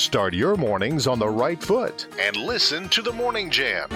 Start your mornings on the right foot and listen to the Morning Jam.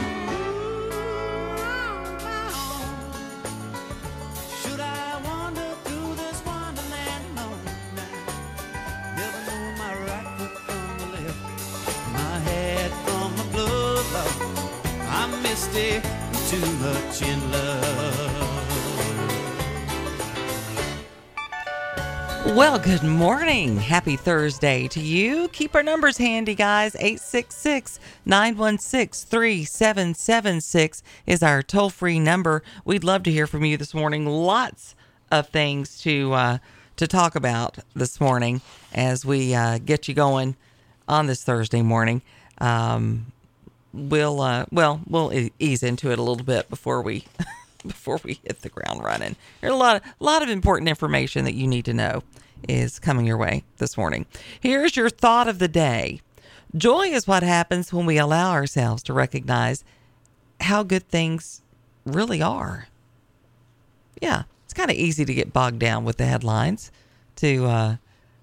Well, good morning. Happy Thursday to you. Keep our numbers handy, guys. 866 916 3776 is our toll free number. We'd love to hear from you this morning. Lots of things to, uh, to talk about this morning as we uh, get you going on this Thursday morning. Um, we'll, uh, well, we'll ease into it a little bit before we. before we hit the ground running. There's a lot, a lot of important information that you need to know is coming your way this morning. Here's your thought of the day. Joy is what happens when we allow ourselves to recognize how good things really are. Yeah, it's kind of easy to get bogged down with the headlines to uh,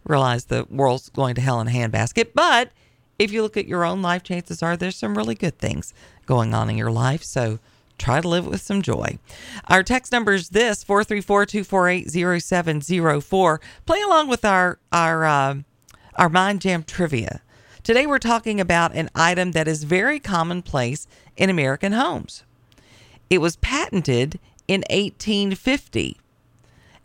realize the world's going to hell in a handbasket. But if you look at your own life, chances are there's some really good things going on in your life. So try to live with some joy. Our text number is this 434-248-0704. Play along with our our uh, our Mind Jam trivia. Today we're talking about an item that is very commonplace in American homes. It was patented in 1850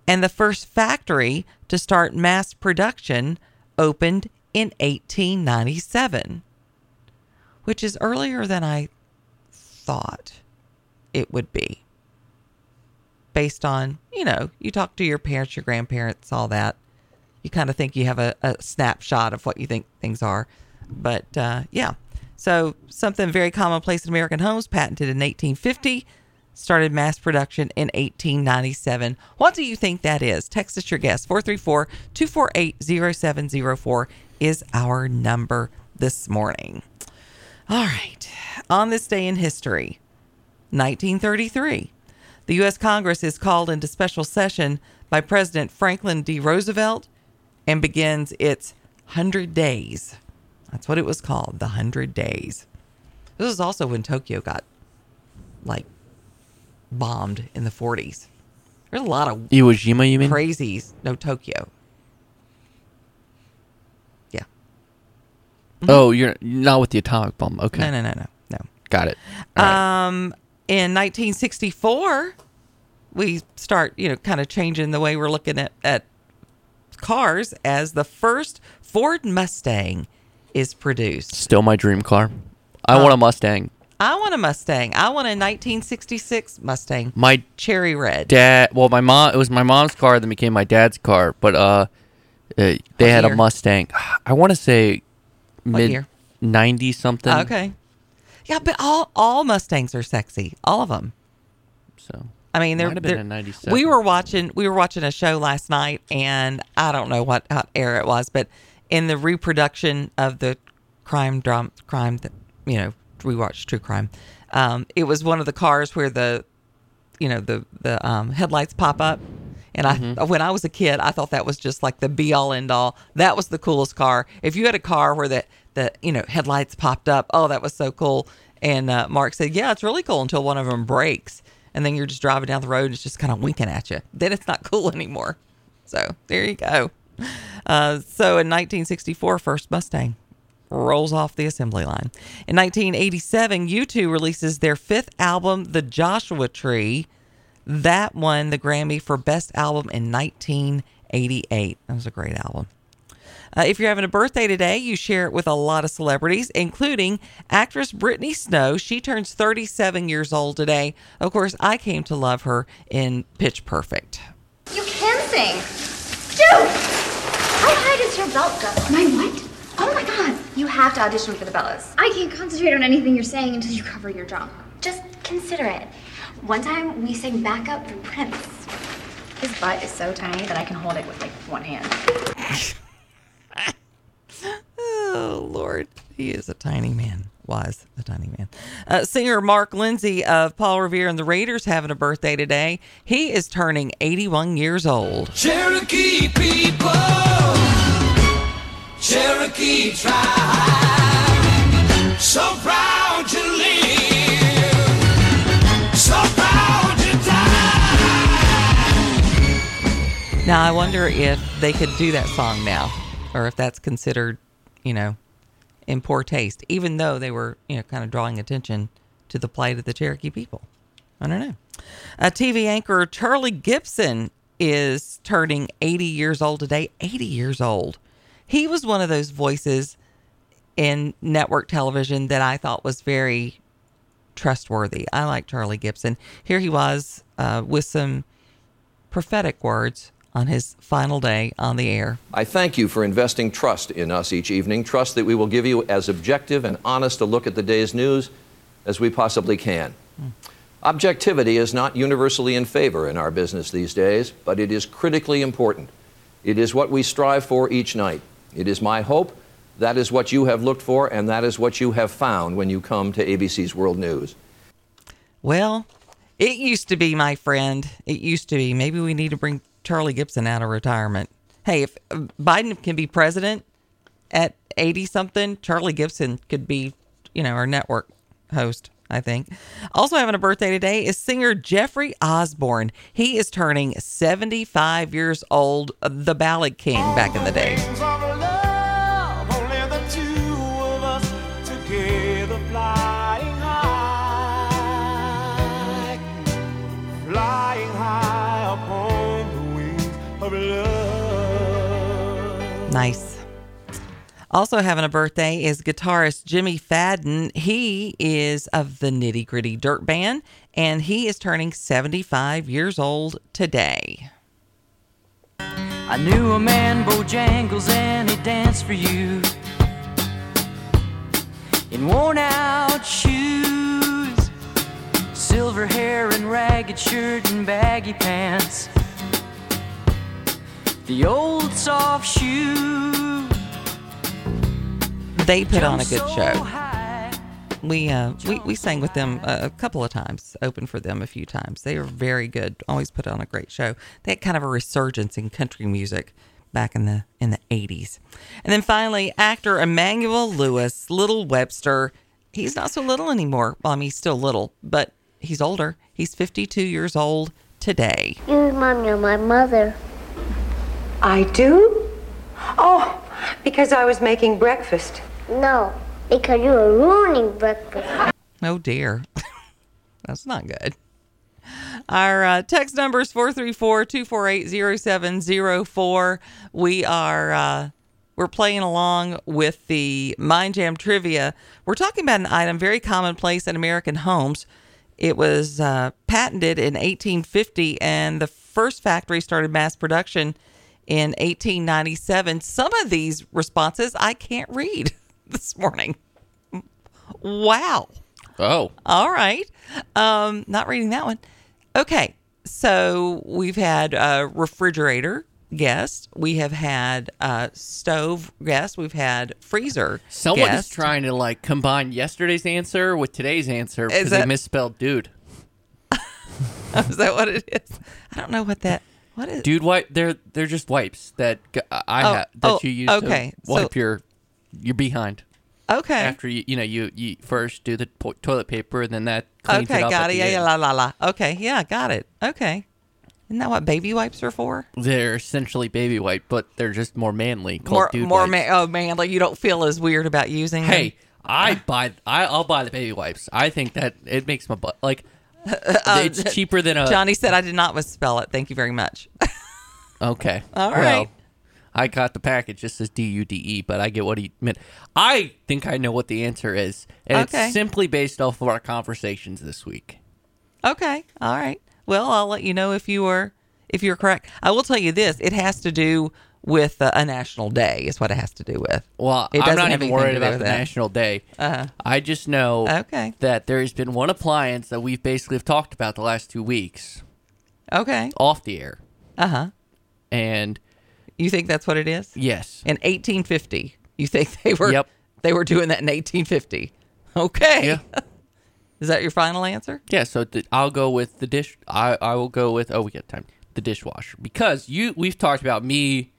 and the first factory to start mass production opened in 1897, which is earlier than I thought it would be. Based on, you know, you talk to your parents, your grandparents, all that. You kind of think you have a, a snapshot of what you think things are. But uh, yeah, so something very commonplace in American homes, patented in 1850, started mass production in 1897. What do you think that is? Text us your guess. 434 248 0704 is our number this morning. All right. On this day in history, 1933, the U.S. Congress is called into special session by President Franklin D. Roosevelt and begins its 100 days. That's what it was called, the 100 days. This is also when Tokyo got like bombed in the 40s. There's a lot of Iwo Jima, you mean? crazies. No, Tokyo. Yeah. Oh, you're not with the atomic bomb. Okay. No, no, no, no, no. Got it. Right. Um, in 1964, we start, you know, kind of changing the way we're looking at, at cars as the first Ford Mustang is produced. Still my dream car. I Uh, want a Mustang. I want a Mustang. I want a 1966 Mustang, My cherry red. dad. Well, my mom. It was my mom's car, that became my dad's car. But uh, uh they What had year? a Mustang. I want to say mid year? ninety something. Okay. Yeah, but all all Mustangs are sexy. All of them. So I mean, they're, Might have been they're- in 97. we were watching we were watching a show last night, and I don't know what, what era it was, but in the reproduction of the crime drum crime that you know we watched true crime, um, it was one of the cars where the you know the the um, headlights pop up. And I, Mm-hmm. when I was a kid, I thought that was just like the be all end all. That was the coolest car. If you had a car where the, the you know headlights popped up, oh, that was so cool. And uh, Mark said, "Yeah, it's really cool until one of them breaks, and then you're just driving down the road, and it's just kind of winking at you. Then it's not cool anymore." So there you go. Uh, so in 1964, first Mustang rolls off the assembly line. In 1987, U2 releases their fifth album, The Joshua Tree. That won the Grammy for Best Album in 1988. That was a great album. Uh, if you're having a birthday today, you share it with a lot of celebrities, including actress Brittany Snow. She turns 37 years old today. Of course, I came to love her in Pitch Perfect. You can sing. Dude! How high does your belt go? My what? Oh my god. You have to audition for the Bellas. I can't concentrate on anything you're saying until you cover your junk. Just consider it. One time we sang backup for Prince. His butt is so tiny that I can hold it with like one hand. Oh, Lord. He is a tiny man. Was a tiny man. Uh, singer Mark Lindsay of Paul Revere and the Raiders having a birthday today. He is turning 81 years old. Cherokee people. Cherokee tribe. So proud to live, so proud to die. Now I wonder if they could do that song now, or if that's considered, you know, in poor taste, even though they were, you know, kind of drawing attention to the plight of the Cherokee people. I don't know. A TV anchor Charlie Gibson is turning 80 years old today. 80 years old. He was one of those voices in network television that I thought was very trustworthy. I like Charlie Gibson. Here he was uh, with some prophetic words on his final day on the air. I thank you for investing trust in us each evening, trust that we will give you as objective and honest a look at the day's news as we possibly can. Hmm. Objectivity is not universally in favor in our business these days, but it is critically important. It is what we strive for each night. It is my hope that is what you have looked for, and that is what you have found when you come to ABC's World News. Well, it used to be, my friend. It used to be. Maybe we need to bring Charlie Gibson out of retirement. Hey, if uh, Biden can be president at 80 something, Charlie Gibson could be, you know, our network host, I think. Also having a birthday today is singer Jeffrey Osborne. He is turning 75 years old, uh, the Ballad King back in the day. Nice. Also having a birthday is guitarist Jimmie Fadden. He is of the Nitty Gritty Dirt Band, and he is turning 75 years old today. I knew a man, Bojangles, and he danced for you. In worn out shoes, silver hair and ragged shirt and baggy pants. The old soft shoe. They put on a good so show. high. We uh we, we sang with them a, a couple of times, opened for them a few times. They are very good. Always put on a great show. They had kind of a resurgence in country music back in the in the 80s. And then finally, actor Emmanuel Lewis, Little Webster. He's not so little anymore. Well, I mean, he's still little, but he's older. He's 52 years old today. You remind me of my mother. I do? Oh, because I was making breakfast. No, because you were ruining breakfast. Oh dear. That's not good. Our uh, text number is 434-248-0704. We are uh, we're playing along with the Mind Jam trivia. We're talking about an item very commonplace in American homes. It was uh, patented in 1850 and the first factory started mass production in 1897. Some of these responses I can't read this morning. Wow. Oh, All right. Um, not reading that one. Okay. So we've had a refrigerator guest. We have had a stove guest. We've had freezer someone guest. is trying to like combine yesterday's answer with today's answer because they misspelled dude. is that what it is? I don't know what that. What is? Dude wipe. They're they're just wipes that I Oh, have that oh, you use okay, to wipe so- your your behind Okay. after you you know you you first do the po- toilet paper and then that cleans Okay. it up. Got it. Yeah. Yeah. La la la. Okay. Yeah. Got it. Okay. Isn't that what baby wipes are for? They're essentially baby wipe, but they're just more manly. More. more. Man, oh man, like you don't feel as weird about using. them? Hey, I buy. I, I'll buy the baby wipes. I think that it makes my butt like. Um, it's cheaper than a. Johnny said I did not misspell it. Thank you very much. Okay. All right. well. I got the package. Just says D U D E, but I get what he meant. I think I know what the answer is, and Okay. it's simply based off of our conversations this week. Okay. All right. Well, I'll let you know if you are if you're correct. I will tell you this: it has to do with uh, a national day. Is what it has to do with. Well, It I'm doesn't even worried about the that. National Day. Uh-huh. I just know Okay. that there has been one appliance that we've basically have talked about the last two weeks Okay. off the air, Uh huh. and You think that's what it is? yes, In 1850, you think they were? Yep. They were doing that in 1850. Okay. Yeah. Is that your final answer? Yeah, so th- I'll go with the dish. I, I will go with oh we got time the dishwasher because you we've talked about me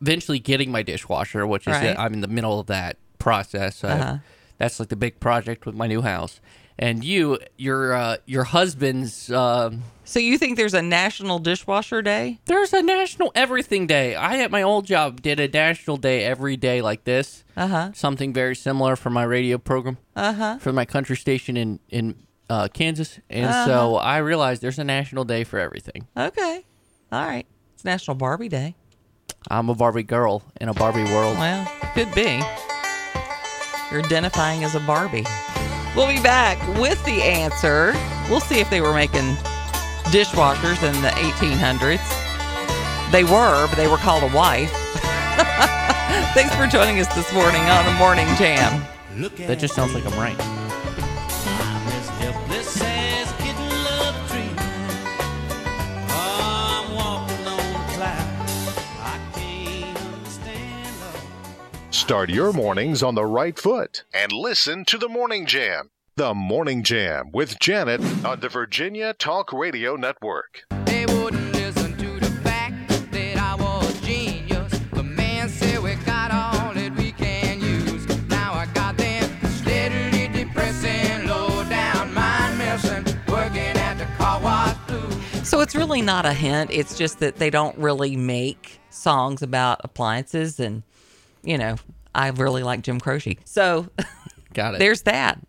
eventually getting my dishwasher, which is Right. I'm in the middle of that process. Uh, Uh-huh. That's like the big project with my new house. And you, your uh, your husband's. Uh, So you think there's a National Dishwasher Day? there's a National Everything Day. I at my old job did a National Day every day like this. Uh huh. Something very similar for my radio program. Uh huh. for my country station in in uh, Kansas, and Uh-huh. so I realized there's a national day for everything. Okay. All right. It's National Barbie Day. I'm a Barbie girl in a Barbie world. Well, could be. You're identifying as a Barbie. We'll be back with the answer. We'll see if they were making dishwashers in the 1800s. They were, but they were called a wife. Thanks for joining us this morning on the Morning Jam. That just sounds like I'm right. Start your mornings on the right foot and listen to the Morning Jam. The Morning Jam with Janet on the Virginia Talk Radio Network. They wouldn't listen to the fact that I was genius. The man said we got all that we can use. Now I got them steadily depressing, low down mind messing, working at the car wash blues. So it's really not a hint. It's just that they don't really make songs about appliances. And, you know, I really like Jim Croce. So Got it. there's that.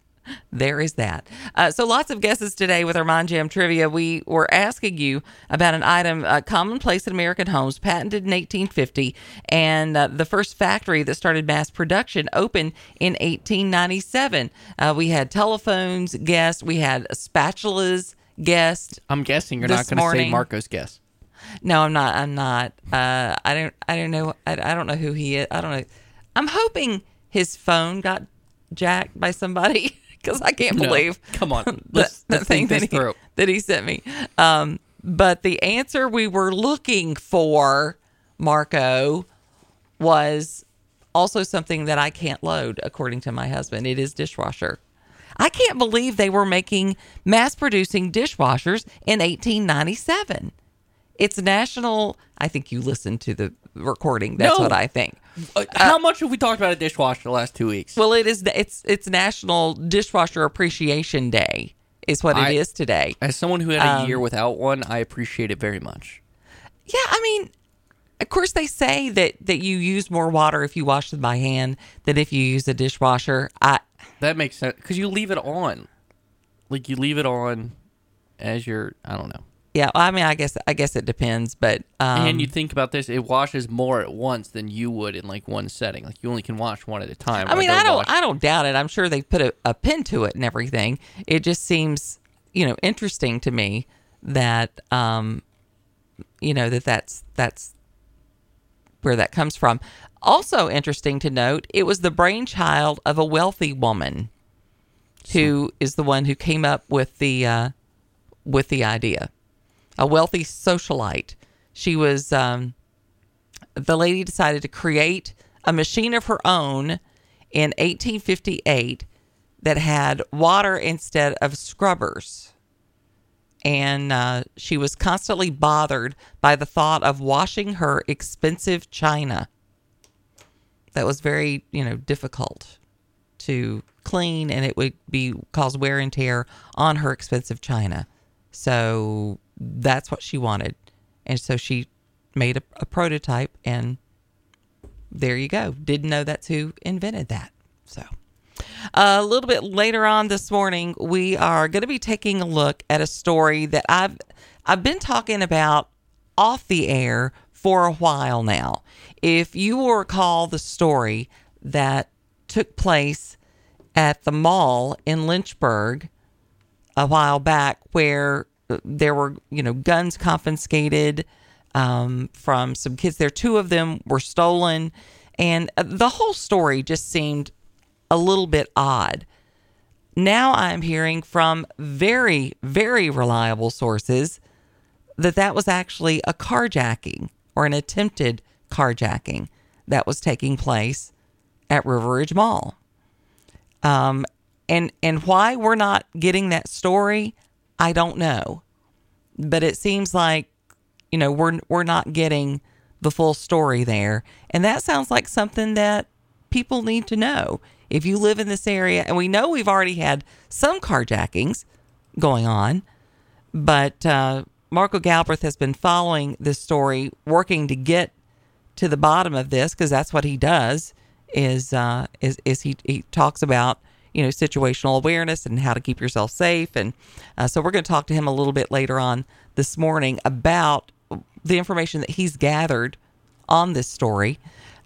There is that. Uh, so lots of guesses today with our Mind Jam trivia. We were asking you about an item uh, commonplace in American homes, patented in 1850, and uh, the first factory that started mass production opened in 1897. Uh, we had telephones guessed. We had spatulas guessed. I'm guessing you're not going to say Marco's guess. No, I'm not. I'm not. Uh, I don't. I don't know. I, I don't know who he is. I don't know. I'm hoping his phone got jacked by somebody because I can't No. believe. Come on. Let's- the let's thing think this that he, through. that he sent me. Um, but the answer we were looking for, Marco, was also something that I can't load, according to my husband. It is dishwasher. I can't believe they were making mass producing dishwashers in 1897. It's national. I think you listened to the recording. That's No. what I think. Uh, how much have we talked about a dishwasher the last two weeks? Well, it is. It's it's National Dishwasher Appreciation Day. Is what I- it is today. As someone who had a Um, year without one, I appreciate it very much. Yeah, I mean, of course they say that that you use more water if you wash them by hand than if you use a dishwasher. I That makes sense because you leave it on, like you leave it on as you're. I don't know. Yeah, I mean, I guess I guess it depends, but um, and you think about this, it washes more at once than you would in like one setting. Like you only can wash one at a time. I mean, I don't wash- I don't doubt it. I'm sure they put a, a pin to it and everything. It just seems you know interesting to me that um you know that that's that's where that comes from. Also interesting to note, it was the brainchild of a wealthy woman who is the one who came up with the uh, with the idea. A wealthy socialite. She was um, the lady decided to create a machine of her own in 1858 that had water instead of scrubbers. And uh, she was constantly bothered by the thought of washing her expensive china. That was very, you know, difficult to clean and it would be cause wear and tear on her expensive china. So that's what she wanted. And so she made a, a prototype and there you go. Didn't know that's who invented that. So a little bit later on this morning, we are going to be taking a look at a story that I've I've been talking about off the air for a while now. If you will recall the story that took place at the mall in Lynchburg a while back where there were, you know, guns confiscated um, from some kids there. Two of them were stolen. And uh, the whole story just seemed a little bit odd. Now I'm hearing from very, very reliable sources that that was actually a carjacking or an attempted carjacking that was taking place at River Ridge Mall. Um, and and why we're not getting that story, I don't know. But it seems like you know we're we're not getting the full story there. And that sounds like something that people need to know. If you live in this area, and we know we've already had some carjackings going on, but uh, Marco Galbraith has been following this story, working to get to the bottom of this because that's what he does. Is uh, is is he he talks about you know situational awareness and how to keep yourself safe, and uh, so we're going to talk to him a little bit later on this morning about the information that he's gathered on this story.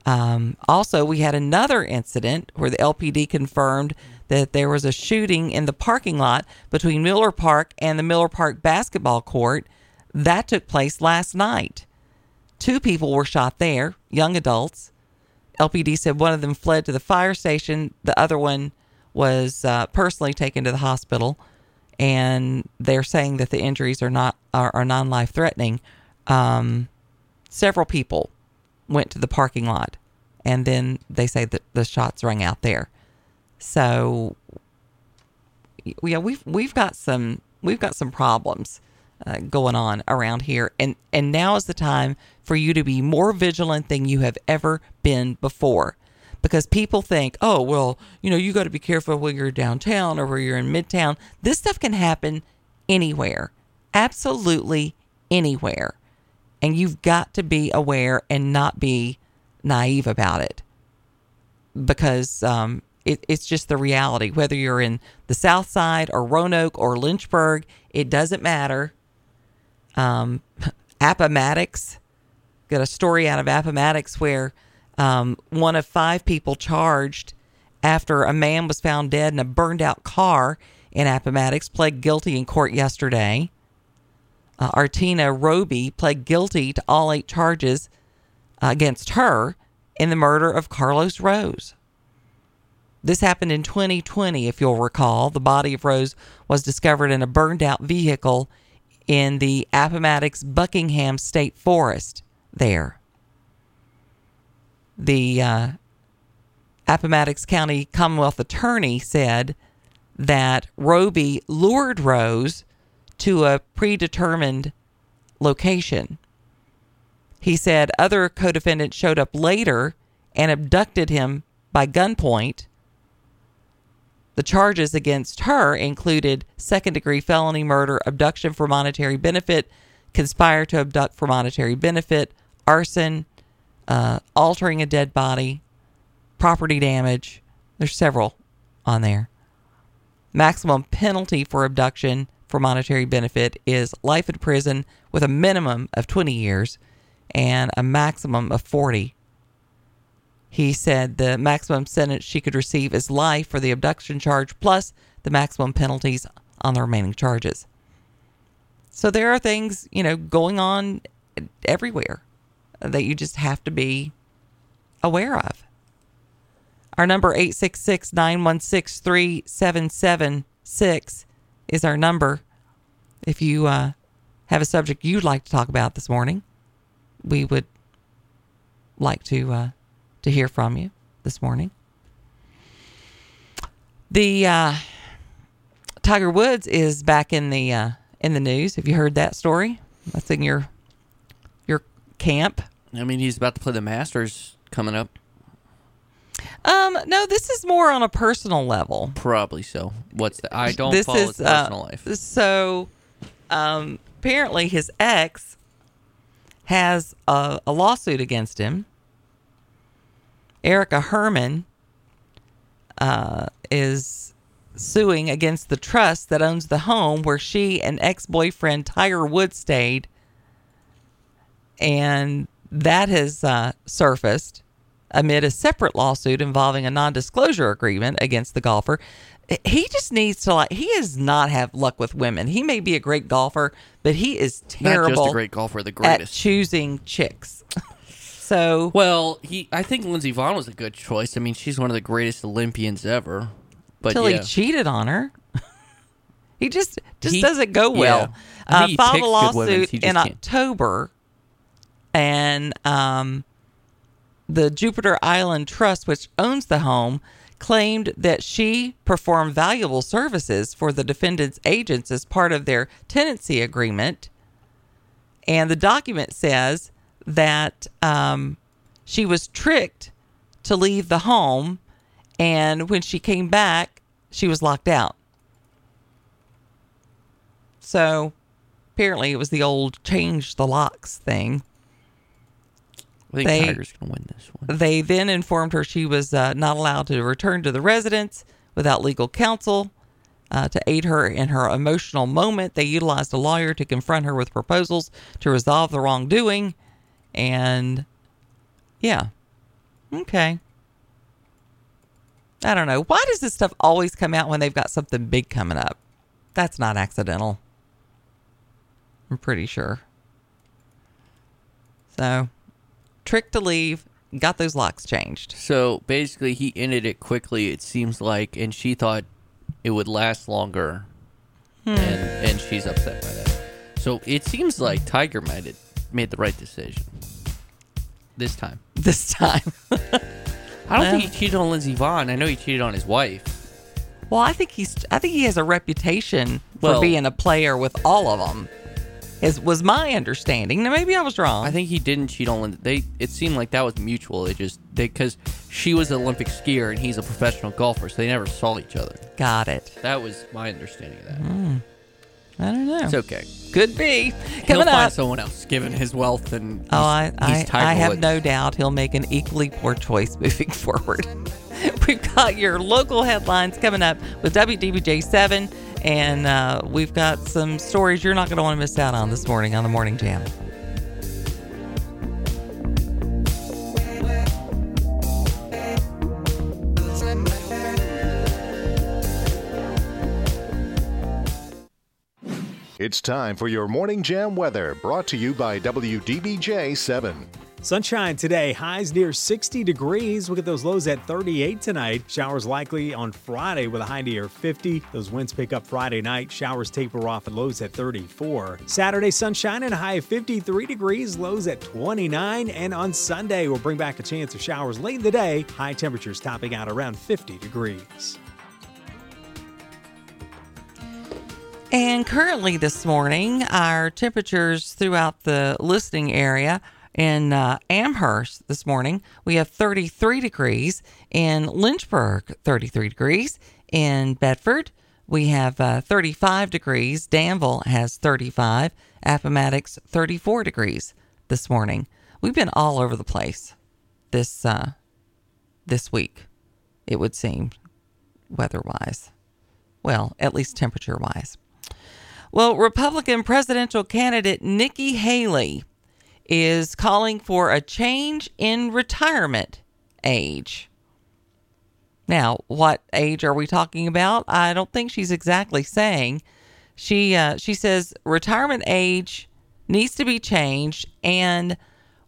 Um, also, we had another incident where the LPD confirmed that there was a shooting in the parking lot between Miller Park and the Miller Park basketball court. That took place last night. Two people were shot there, young adults. LPD said one of them fled to the fire station, the other one was uh, personally taken to the hospital, and they're saying that the injuries are not are, are non life threatening. Um, several people went to the parking lot, and then they say that the shots rang out there. So, yeah, we've we've got some we've got some problems uh, going on around here, and and now is the time for you to be more vigilant than you have ever been before. Because people think, oh well, you know, you got to be careful when you're downtown or where you're in midtown. This stuff can happen anywhere, absolutely anywhere, and you've got to be aware and not be naive about it because um, it, it's just the reality. Whether you're in the South Side or Roanoke or Lynchburg, it doesn't matter. Um, Appomattox, got a story out of Appomattox where um, one of five people charged after a man was found dead in a burned out car in Appomattox pled guilty in court yesterday. Uh, Artina Roby pled guilty to all eight charges uh, against her in the murder of Carlos Rose. This happened in 2020, if you'll recall. The body of Rose was discovered in a burned out vehicle in the Appomattox Buckingham State Forest there. The uh, Appomattox County Commonwealth Attorney said that Roby lured Rose to a predetermined location. He said other co defendants showed up later and abducted him by gunpoint. The charges against her included second degree felony murder, abduction for monetary benefit, conspire to abduct for monetary benefit, arson, uh, altering a dead body, property damage. There's several on there. Maximum penalty for abduction for monetary benefit is life in prison with a minimum of 20 years and a maximum of 40. He said the maximum sentence she could receive is life for the abduction charge plus the maximum penalties on the remaining charges. So there are things, you know, going on everywhere that you just have to be aware of. Our number 866 916 3776 is our number. If you uh, have a subject you'd like to talk about this morning, we would like to uh, to hear from you this morning. The uh, Tiger Woods is back in the uh, in the news. Have you heard that story? That's in your camp. I mean, he's about to play the Masters coming up. Um, no, this is more on a personal level. Probably so. What's that? I don't this follow is his personal uh, life. So, um, apparently his ex has a, a lawsuit against him. Erica Herman uh, is suing against the trust that owns the home where she and ex-boyfriend Tiger Woods stayed, and that has uh, surfaced amid a separate lawsuit involving a non-disclosure agreement against the golfer. He just needs to like he does not have luck with women. He may be a great golfer, but he is terrible Not just a great golfer, the greatest at choosing chicks. so Well, he I think Lindsey Vonn was a good choice. I mean, she's one of the greatest Olympians ever. But until yeah. he cheated on her. he just just He- doesn't go well. yeah. I Uh, filed a lawsuit in can't. October, and um, the Jupiter Island Trust, which owns the home, claimed that she performed valuable services for the defendant's agents as part of their tenancy agreement. And the document says that um, she was tricked to leave the home, and when she came back, she was locked out. So apparently, it was the old change the locks thing. I think They- Tiger's gonna win this one. They then informed her she was uh, not allowed to return to the residence without legal counsel. Uh, to aid her in her emotional moment, they utilized a lawyer to confront her with proposals to resolve the wrongdoing. And yeah, okay. I don't know. Why does this stuff always come out when they've got something big coming up? That's not accidental. I'm pretty sure. So, trick to leave, got those locks changed. So basically, he ended it quickly. It seems like, and she thought it would last longer, Hmm. and and she's upset by that. So it seems like Tiger made it made the right decision this time. This time. I don't Well. think he cheated on Lindsey Vonn. I know he cheated on his wife. Well, I think he's. I think he has a reputation for Well- being a player with all of them. Is was my understanding. Now maybe I was wrong. I think he didn't cheat on Lindsey. They it seemed like that was mutual. It just they because she was an Olympic skier and he's a professional golfer, so they never saw each other. Got it. That was my understanding of that. Hmm. I don't know. It's okay. Could be He'll find up. someone else, given his wealth and he's, Oh, I, I, I have Woods. no doubt he'll make an equally poor choice moving forward. we've got your local headlines coming up with WDBJ 7, and uh, we've got some stories you're not going to want to miss out on this morning on the Morning Jam. It's time for your Morning Jam weather brought to you by WDBJ 7. Sunshine today, highs near 60 degrees. Look at those lows at 38 tonight. Showers likely on Friday with a high near 50. Those winds pick up Friday night. Showers taper off at lows at 34. Saturday, sunshine and a high of 53 degrees, lows at 29. And on Sunday, we'll bring back a chance of showers late in the day. High temperatures topping out around 50 degrees. And currently this morning, our temperatures throughout the listening area in uh, Amherst this morning, we have 33 degrees. In Lynchburg, 33 degrees. In Bedford, we have uh, 35 degrees. Danville has 35. Appomattox, 34 degrees this morning. We've been all over the place this uh, this week, it would seem, weather-wise. Well, at least temperature-wise. Well, Republican presidential candidate Nikki Haley is calling for a change in retirement age. Now, what age are we talking about? I don't think she's exactly saying. She uh, she says retirement age needs to be changed, and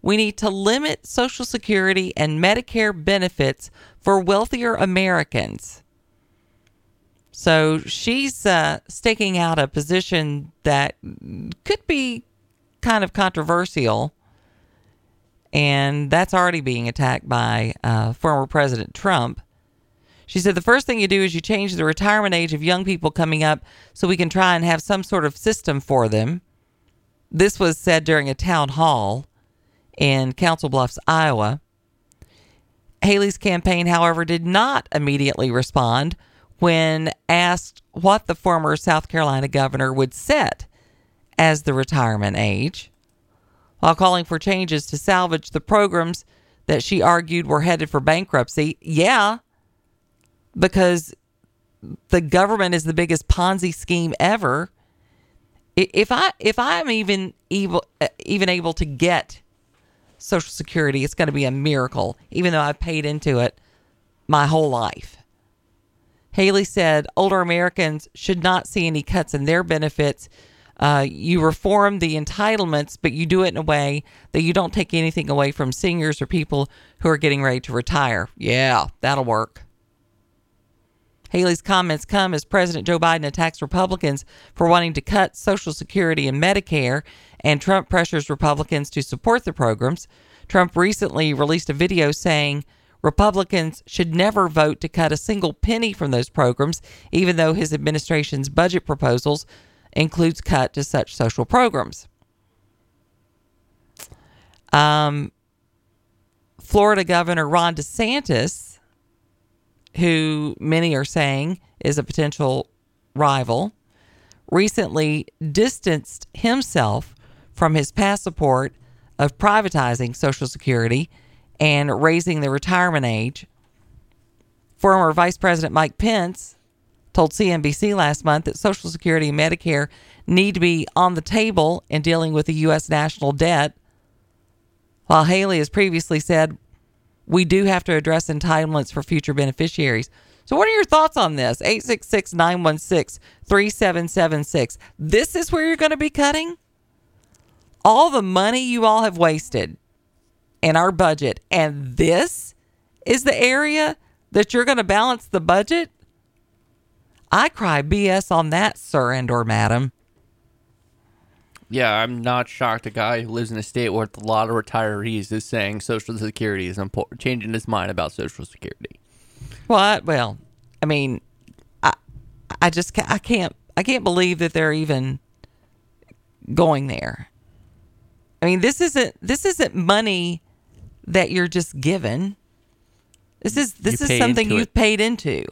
we need to limit Social Security and Medicare benefits for wealthier Americans. So she's uh, staking out a position that could be kind of controversial. And that's already being attacked by uh, former President Trump. She said the first thing you do is you change the retirement age of young people coming up so we can try and have some sort of system for them. This was said during a town hall in Council Bluffs, Iowa. Haley's campaign, however, did not immediately respond when asked what the former South Carolina governor would set as the retirement age. While calling for changes to salvage the programs that she argued were headed for bankruptcy, yeah, because the government is the biggest Ponzi scheme ever. If I if I'm even able uh, even able to get Social Security, it's going to be a miracle, even though I've paid into it my whole life. Haley said older Americans should not see any cuts in their benefits. Uh, you reform the entitlements, but you do it in a way that you don't take anything away from seniors or people who are getting ready to retire. Yeah, that'll work. Haley's comments come as President Joe Biden attacks Republicans for wanting to cut Social Security and Medicare, and Trump pressures Republicans to support the programs. Trump recently released a video saying Republicans should never vote to cut a single penny from those programs, even though his administration's budget proposals includes cut to such social programs. Um, Florida Governor Ron DeSantis, who many are saying is a potential rival, recently distanced himself from his past support of privatizing Social Security and raising the retirement age. Former Vice President Mike Pence told CNBC last month that Social Security and Medicare need to be on the table in dealing with the U.S. national debt, while Haley has previously said we do have to address entitlements for future beneficiaries. So, what are your thoughts on this? 866 916 3776. This is where you're going to be cutting? All the money you all have wasted in our budget, and this is the area that you're going to balance the budget? I cry BS on that, sir and or madam. Yeah, I'm not shocked. A guy who lives in a state where a lot of retirees is saying Social Security is important, changing his mind about Social Security. What? Well, I mean, I, I just ca- I can't I can't believe that they're even going there. I mean, this isn't this isn't money that you're just given. This is this You is something you've it. paid into.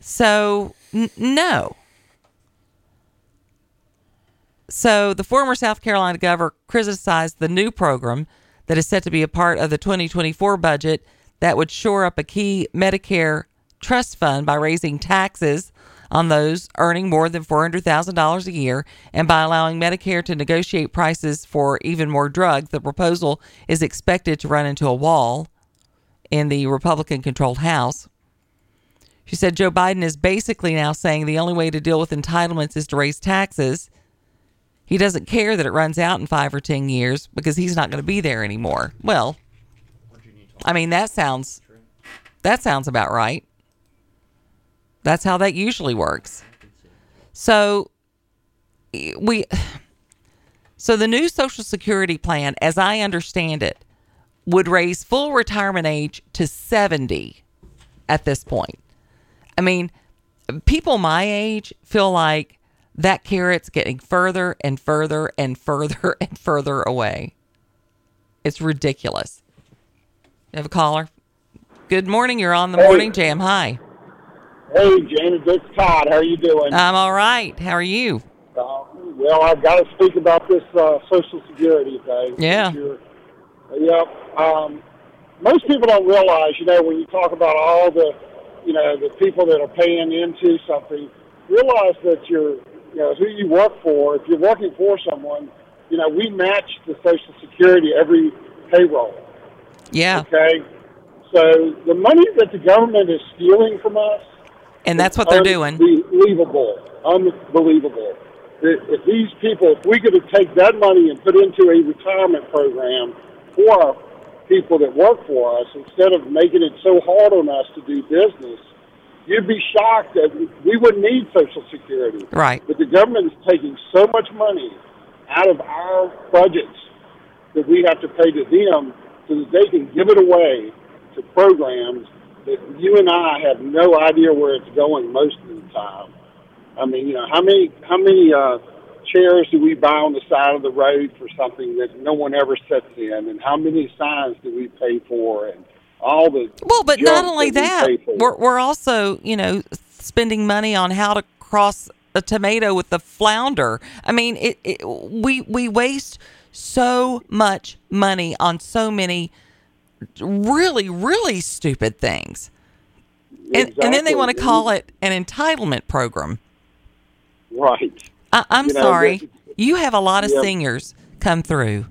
So n- no. So the former South Carolina governor criticized the new program that is set to be a part of the 2024 budget that would shore up a key Medicare trust fund by raising taxes on those earning more than $400,000 a year and by allowing Medicare to negotiate prices for even more drugs. The proposal is expected to run into a wall in the Republican controlled House. She said Joe Biden is basically now saying the only way to deal with entitlements is to raise taxes. He doesn't care that it runs out in five or 10 years because he's not going to be there anymore. Well, I mean, that sounds, that sounds about right. That's how that usually works. So, we, so the new Social Security plan, as I understand it, would raise full retirement age to 70 at this point. I mean, people my age feel like that carrot's getting further and further and further and further away. It's ridiculous. You have a caller? Good morning. You're on the morning jam. Hi. Hey, Janet, it's Todd. How are you doing? I'm all right. How are you? Uh, well, I've got to speak about this uh, Social Security thing. Yeah. You're- Yep. Um, most people don't realize, you know, when you talk about all the, you know, the people that are paying into something, realize that you're, you know, who you work for. If you're working for someone, you know, we match the Social Security every payroll. Yeah. Okay. So the money that the government is stealing from us And that's what they're doing. Unbelievable. Unbelievable. If these people, if we could have take that money and put into a retirement program for our people that work for us, instead of making it so hard on us to do business, you'd be shocked that we wouldn't need Social Security. Right. But the government is taking so much money out of our budgets that we have to pay to them so that they can give it away to programs that you and I have no idea where it's going most of the time. I mean, you know, how many how many uh, chairs do we buy on the side of the road for something that no one ever sits in, and how many signs do we pay for, and all the Well, but not only that, for. we're, we're also, you know, spending money on how to cross a tomato with the flounder. I mean, it, it we we waste so much money on so many really really stupid things. And, and then they want to call it an entitlement program. right. I, I'm You know, sorry. that- you have a lot of Yeah. seniors come through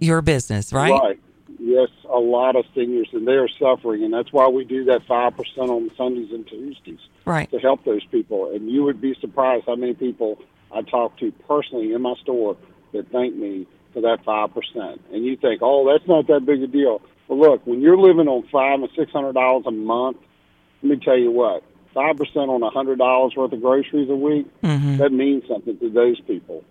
your business, right? Right. Yes, a lot of seniors, and they are suffering, and that's why we do that five percent on Sundays and Tuesdays Right. to help those people. And you would be surprised how many people I talk to personally in my store that thank me for that five percent. And you think, oh, that's not that big a deal. But look, when you're living on five and six hundred dollars a month, let me tell you what, five percent on a hundred dollars worth of groceries a week, Mhm. that means something to those people.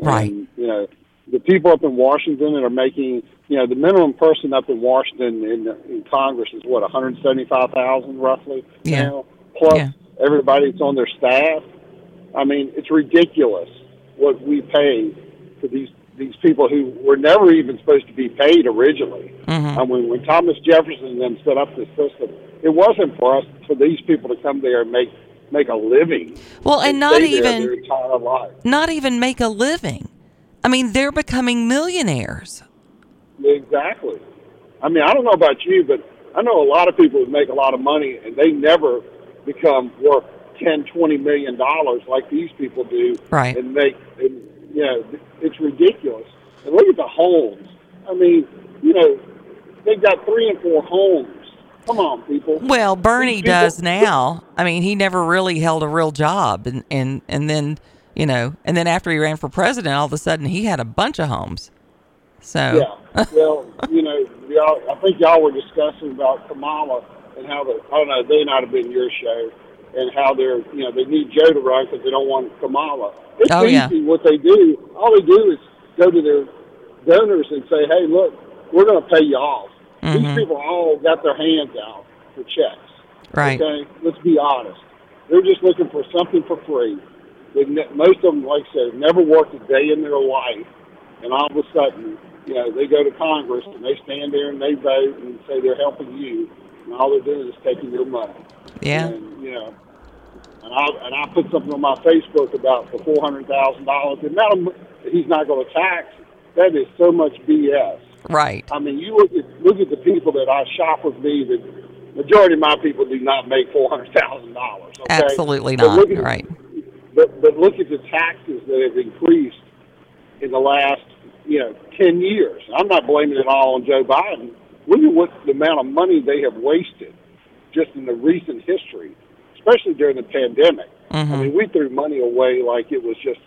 Right. And, you know, the people up in Washington that are making, you know, the minimum person up in Washington in, in Congress is what, 175,000 roughly Yeah. now, plus Yeah. everybody that's on their staff. I mean, it's ridiculous what we pay for these these people who were never even supposed to be paid originally. Mhm. I mean, when Thomas Jefferson then set up this system, it wasn't for us for these people to come there and make make a living. Well, and not even life. not even make a living. I mean, they're becoming millionaires. Exactly. I mean, I don't know about you, but I know a lot of people who make a lot of money and they never become worth ten, twenty million dollars like these people do. Right. And make, and, you know, it's ridiculous. And look at the homes. I mean, you know, they've got three and four homes. Come on, people. Well, Bernie people- does now. I mean, he never really held a real job, and and and then you know, and then after he ran for president, all of a sudden he had a bunch of homes. So Yeah. well, you know, y'all, I think y'all were discussing about Kamala and how the I don't know they might have been your show and how they're you know they need Joe to run because they don't want Kamala. It's Oh, yeah. what they do. All they do is go to their donors and say, "Hey, look, we're going to pay you off." These Mhm. people all got their hands out for checks. Right. Okay, let's be honest. They're just looking for something for free. They ne- most of them, like I said, have never worked a day in their life, and all of a sudden, you know, they go to Congress and they stand there and they vote and say they're helping you, and all they're doing is taking your money. Yeah, And you know, and I and I put something on my Facebook about the four hundred thousand dollars. The amount of that he's not going to tax. That is so much BS. right. I mean, you look at look at the people that I shop with me. The majority of my people do not make four hundred thousand dollars. Okay? Absolutely not. at- Right. But but look at the taxes that have increased in the last you know ten years. I'm not blaming it all on Joe Biden. Look at what the amount of money they have wasted just in the recent history, especially during the pandemic. I Mhm. mean, we threw money away like it was just,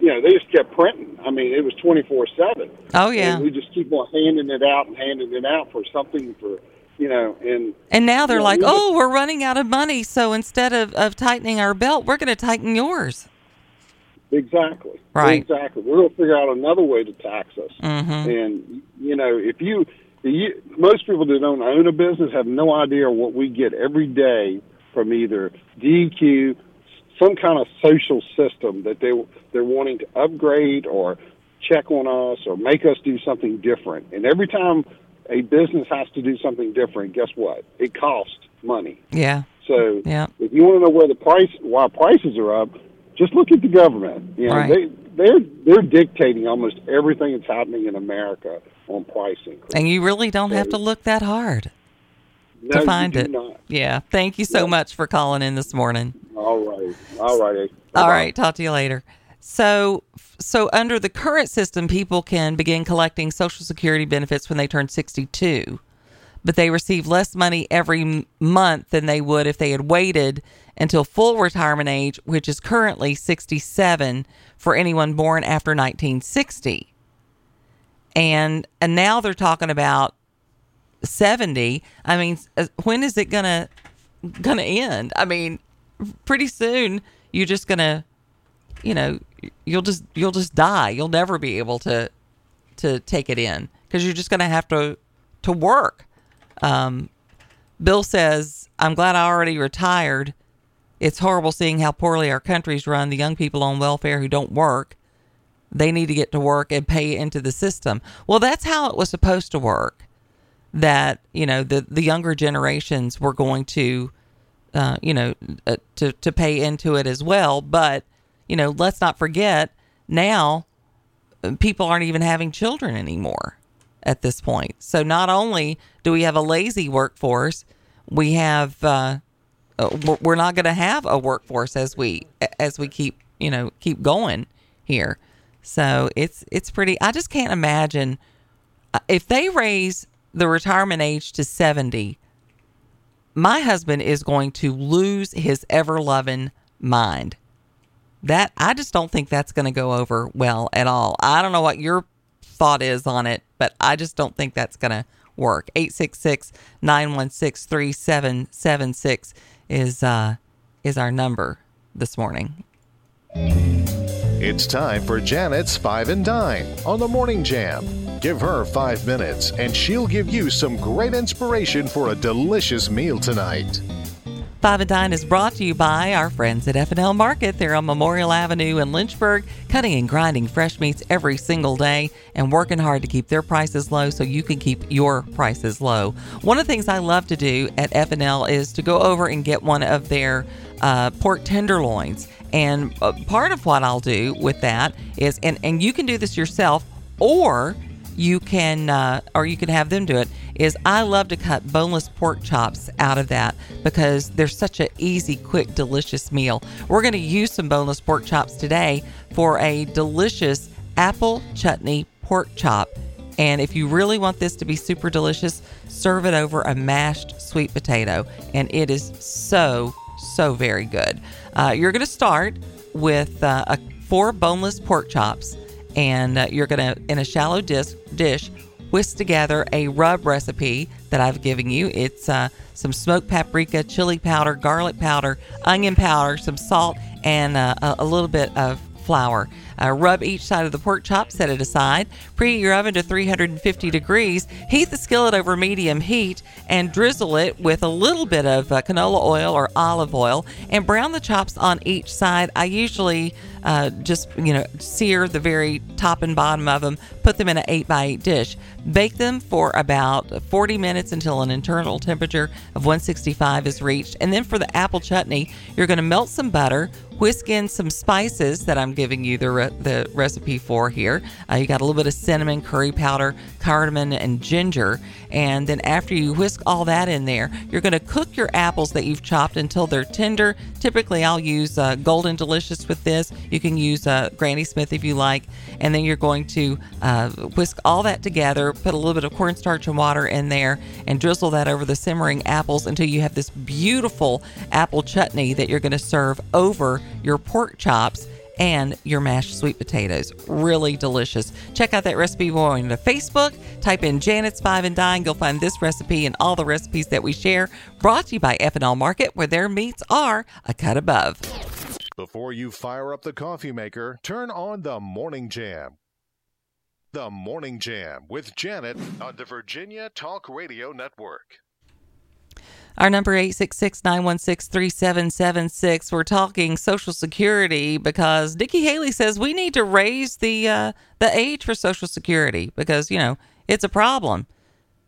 you know, they just kept printing. I mean, it was 24 7. Oh yeah. And we just keep on handing it out and handing it out for something for, you know, and And now they're Yeah, like, we oh, we're running out of money, so instead of, of tightening our belt, we're going to tighten yours. exactly. Right. Exactly. We're going to figure out another way to tax us. Mhm. And, you know, if you, you, most people that don't own a business have no idea what we get every day from either DQ, some kind of social system that they they're wanting to upgrade or check on us or make us do something different. And every time a business has to do something different, guess what? It costs money. Yeah. So Yeah. if you want to know where the price why prices are up, just look at the government. You know, Right. they they're they're dictating almost everything that's happening in America on pricing. And you really don't have to look that hard No, to find it. Not. Yeah. Thank you so Yeah. much for calling in this morning. All right. All right. All right, talk to you later. So, so under the current system, people can begin collecting Social Security benefits when they turn 62, but they receive less money every month than they would if they had waited until full retirement age, which is currently 67 for anyone born after 1960. And and now they're talking about 70. I mean, when is it gonna gonna end? I mean, pretty soon you're just gonna you know you'll just you'll just die you'll never be able to to take it in because you're just gonna have to to work um, bill says i'm glad i already retired it's horrible seeing how poorly our country's run the young people on welfare who don't work they need to get to work and pay into the system. Well that's how it was supposed to work that you know the the younger generations were going to uh, you know uh, to to pay into it as well. But you know let's not forget now uh, people aren't even having children anymore at this point. So not only do we have a lazy workforce we have uh, uh, we're- we're not going to have a workforce as we as we keep you know keep going here so it's it's pretty i just can't imagine uh, if they raise the retirement age to 70 my husband is going to lose his ever loving mind. That I just don't think that's going to go over well at all. I don't know what your thought is on it, but I just don't think that's going to work. 866-916-3776 is uh is our number this morning. It's time for Janet's Five and Dine on the Morning Jam. Give her five minutes and she'll give you some great inspiration for a delicious meal tonight. Five and Dine is brought to you by our friends at F&L Market. They're on Memorial Avenue in Lynchburg, cutting and grinding fresh meats every single day and working hard to keep their prices low so you can keep your prices low. One of the things I love to do at F&L is to go over and get one of their uh, pork tenderloins. And uh, part of what I'll do with that is, and, and you can do this yourself, or you can uh, or you can have them do it is i love to cut boneless pork chops out of that because they're such an easy quick delicious meal. We're going to use some boneless pork chops today for a delicious apple chutney pork chop. And if you really want this to be super delicious serve it over a mashed sweet potato. And it is so so very good uh, you're going to start with uh, a, four boneless pork chops and uh, you're gonna in a shallow dish dish whisk together a rub recipe that I've given you. It's uh, some smoked paprika, chili powder, garlic powder, onion powder, some salt, and uh, a little bit of flour. Uh, rub each side of the pork chop, set it aside. Preheat your oven to 350 degrees. Heat the skillet over medium heat and drizzle it with a little bit of uh, canola oil or olive oil and brown the chops on each side. I usually uh, just, you know, sear the very top and bottom of them, put them in an 8 by 8 dish. Bake them for about 40 minutes until an internal temperature of 165 is reached. And then for the apple chutney, you're going to melt some butter, whisk in some spices that I'm giving you the, the recipe for here. Uh, you got a little bit of cinnamon, curry powder, cardamom, and ginger. And then after you whisk all that in there, you're going to cook your apples that you've chopped until they're tender. Typically, I'll use uh, Golden Delicious with this. You can use uh, Granny Smith if you like. And then you're going to uh, whisk all that together, put a little bit of cornstarch and water in there, and drizzle that over the simmering apples until you have this beautiful apple chutney that you're going to serve over your pork chops and your mashed sweet potatoes. Really delicious. Check out that recipe going to Facebook. Type in Janet's Five and Dine. You'll find this recipe and all the recipes that we share. Brought to you by F&L Market, where their meats are a cut above. Before you fire up the coffee maker, turn on the Morning Jam. The Morning Jam with Janet on the Virginia Talk Radio Network. Our number 866-916-3776. We're talking Social Security because Nikki Haley says we need to raise the uh, the age for Social Security because you know it's a problem.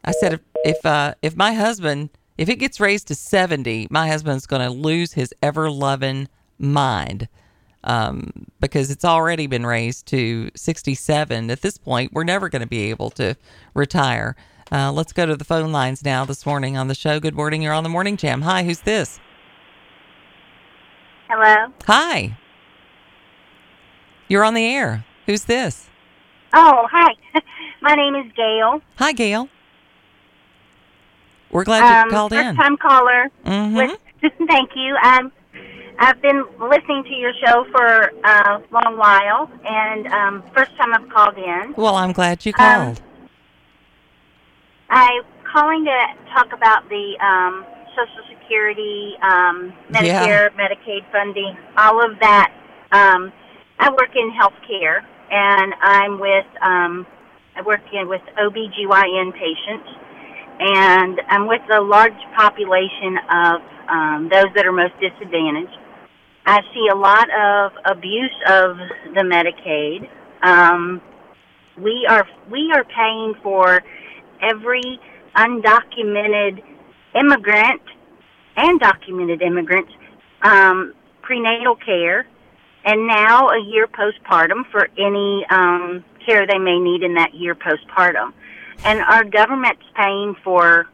I said if if uh, if my husband if it gets raised to 70, my husband's going to lose his ever loving mind um, because it's already been raised to 67. At this point, we're never going to be able to retire. Uh, let's go to the phone lines now this morning on the show. Good morning. You're on the Morning Jam. Hi, who's this? Hello. Hi. You're on the air. Who's this? Oh, hi. My name is Gail. Hi, Gail. We're glad you um, called first in. time caller. Mhm. With- thank you. Um, I've been listening to your show for a long while, and um, first time I've called in. Well, I'm glad you Um, called. I'm calling to talk about the um, Social Security, um, Yeah. Medicare, Medicaid funding, all of that. Um, I work in healthcare, and I'm with um, I work in with OBGYN patients, and I'm with a large population of um, those that are most disadvantaged. I see a lot of abuse of the Medicaid. Um, we are we are paying for every undocumented immigrant and documented immigrants um, prenatal care, and now a year postpartum for any um, care they may need in that year postpartum. And our government's paying for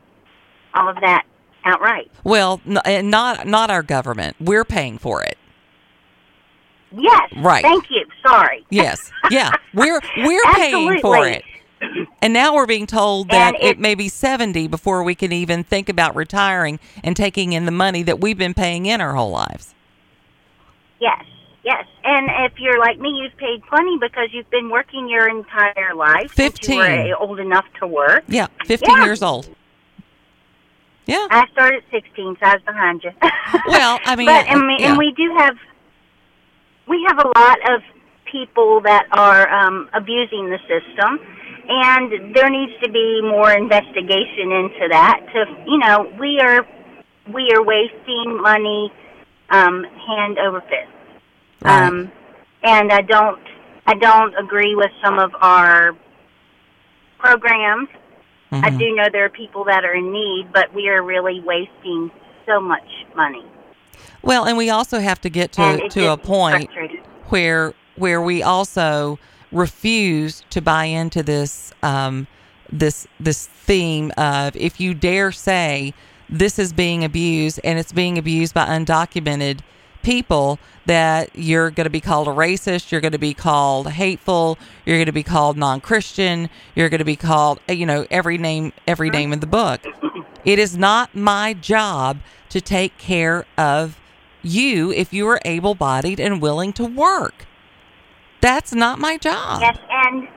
all of that outright. Well, n- not not our government. We're paying for it. Yes. Right. Thank you. Sorry. Yes. Yeah. We're we're paying for it. And now we're being told that it, it- may be 70 before we can even think about retiring and taking in the money that we've been paying in our whole lives. Yes, yes. And if you're like me, you've paid plenty because you've been working your entire life. since You 15. were old enough to work. Yeah, 15 Yeah. years old. Yeah. I started at 16, so I was behind you. Well, I mean, but I mean, yeah. and we do have we have a lot of people that are um, abusing the system, and there needs to be more investigation into that. To you know, we are we are wasting money um, hand over fist. Right. Um, and I don't I don't agree with some of our programs. I Mhm. do know there are people that are in need, but we are really wasting so much money. Well, and we also have to get to to a point where where we also refuse to buy into this um, this this theme of if you dare say this is being abused and it's being abused by undocumented people that you're going to be called a racist you're going to be called hateful you're going to be called non-christian you're going to be called uh, you know every name every name in the book. It is not my job to take care of you if you are able-bodied and willing to work that's not my job Yes, and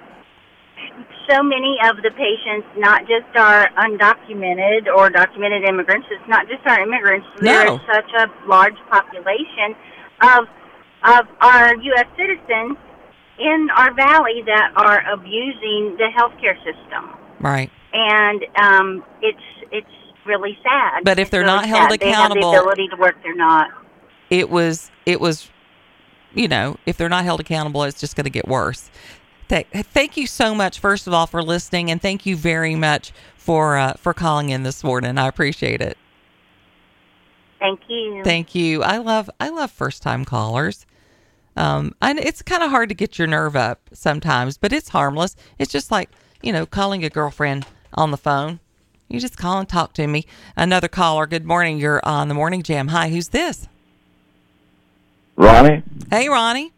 so many of the patients, not just our undocumented or documented immigrants, it's not just our immigrants. There No. is such a large population of of our U.S. citizens in our valley that are abusing the healthcare system, right and um, it's it's really sad. But if they're really not held sad. accountable- they have the ability to work. They're not. it was it was you know if they're not held accountable it's just going to get worse. Th- thank you so much first of all for listening and thank you very much for uh, for calling in this morning. I appreciate it. Thank you. thank you. I love i love first time callers. Um and it's kind of hard to get your nerve up sometimes but it's harmless. It's just like you know calling a girlfriend on the phone. You just call and talk to me. Another caller good morning. You're on the morning jam. Hi who's this Ronnie, Hey, Ronnie.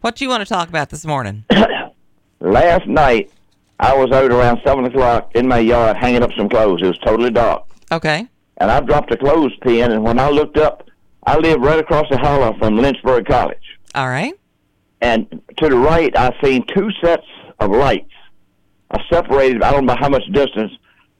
What you want to talk about this morning? last night I was out around seven o'clock in my yard hanging up some clothes. It was totally dark, Okay. and I dropped a clothespin. And when I looked up, I live right across the holler from Lynchburg College, All right. and to the right I seen two sets of lights, I separated. I don't know how much distance,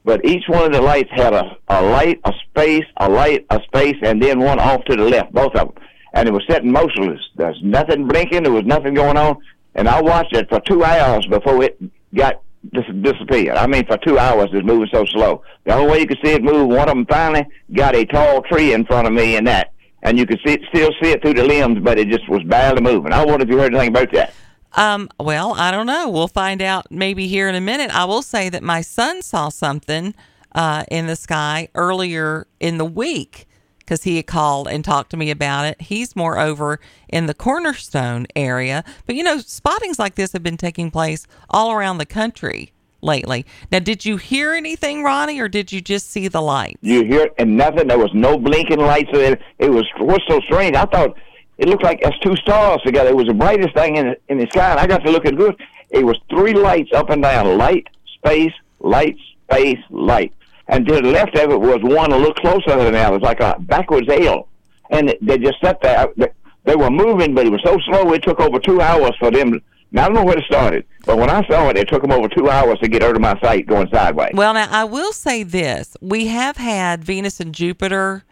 but each one of the lights had a, a light, a space, a light, a space, and then one off to the left, both of them. And it was sitting motionless. There's nothing blinking. There was nothing going on. And I watched it for two hours before it got dis- disappeared. I mean, for two hours it's moving so slow. The only way you could see it move, one of them finally got a tall tree in front of me and that. And you could see it, still see it through the limbs, but it just was barely moving. I wonder if you heard anything about that. Um, well, I don't know. We'll find out maybe here in a minute. I will say that my son saw something uh, in the sky earlier in the week because he had called and talked to me about it. He's more over in the Cornerstone area. But, you know, spottings like this have been taking place all around the country lately. Now, did you hear anything, Ronnie, or did you just see the light? You hear and nothing. There was no blinking lights. It, it was what's so strange. I thought it looked like it's two stars together. It was the brightest thing in the, in the sky, and I got to look at good. It was three lights up and down: light, space, light, space, light. And to the left of it was one a little closer than the other. It was like a backwards L. And they just sat there. They- They were moving, but it was so slow. It took over two hours for them. Now I don't know where it started, but when I saw it, it took them over two hours to get out of my sight going sideways. Well, now I will say this: we have had Venus and Jupiter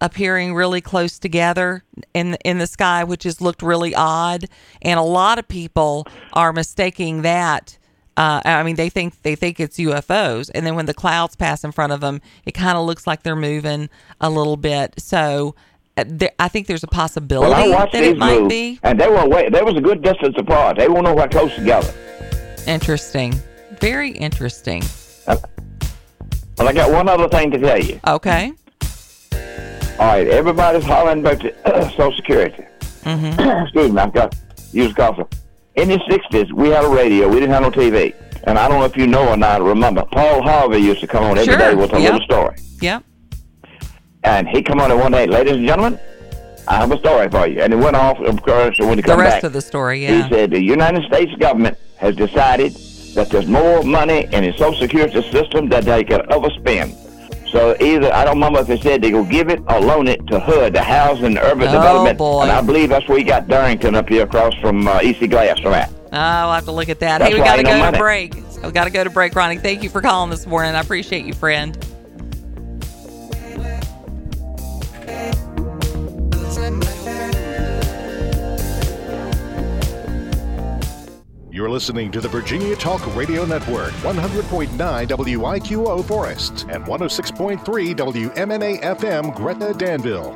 appearing really close together in in the sky, which has looked really odd, and a lot of people are mistaking that. Uh, I mean, they think they think it's UFOs, and then when the clouds pass in front of them, it kind of looks like they're moving a little bit. So, uh, there, I think there's a possibility Well, that it might be and they were way, they was a good distance apart. They weren't nowhere close together. interesting, very interesting. But I got one other thing to tell you. Okay. All right, everybody's hollering about the Social Security. Mm-hmm. Excuse me, I've got use cough. In the '60s, we had a radio. We didn't have no TV. And I don't know if you know or not. Remember, Paul Harvey used to come on every Sure, day with a yep. little story. Yep. And he come on and one day, ladies and gentlemen, I have a story for you. And it went off, of course, when he come back. The rest back, of the story, yeah. he said the United States government has decided that there's more money in the Social Security system that they could ever spend. So either I don't remember if they said they go give it or loan it to HUD, the Housing Urban Oh, Development, boy. and I believe that's where you got Dearington up here across from uh, EC Glass from that. Oh, I'll have to look at that. That's hey, we got to no go to money. break. We got to go to break, Ronnie. Thank you for calling this morning. I appreciate you, friend. Listening to the Virginia Talk Radio Network, 100.9 WIQO Forest and 106.3 WMNA FM Gretna Danville.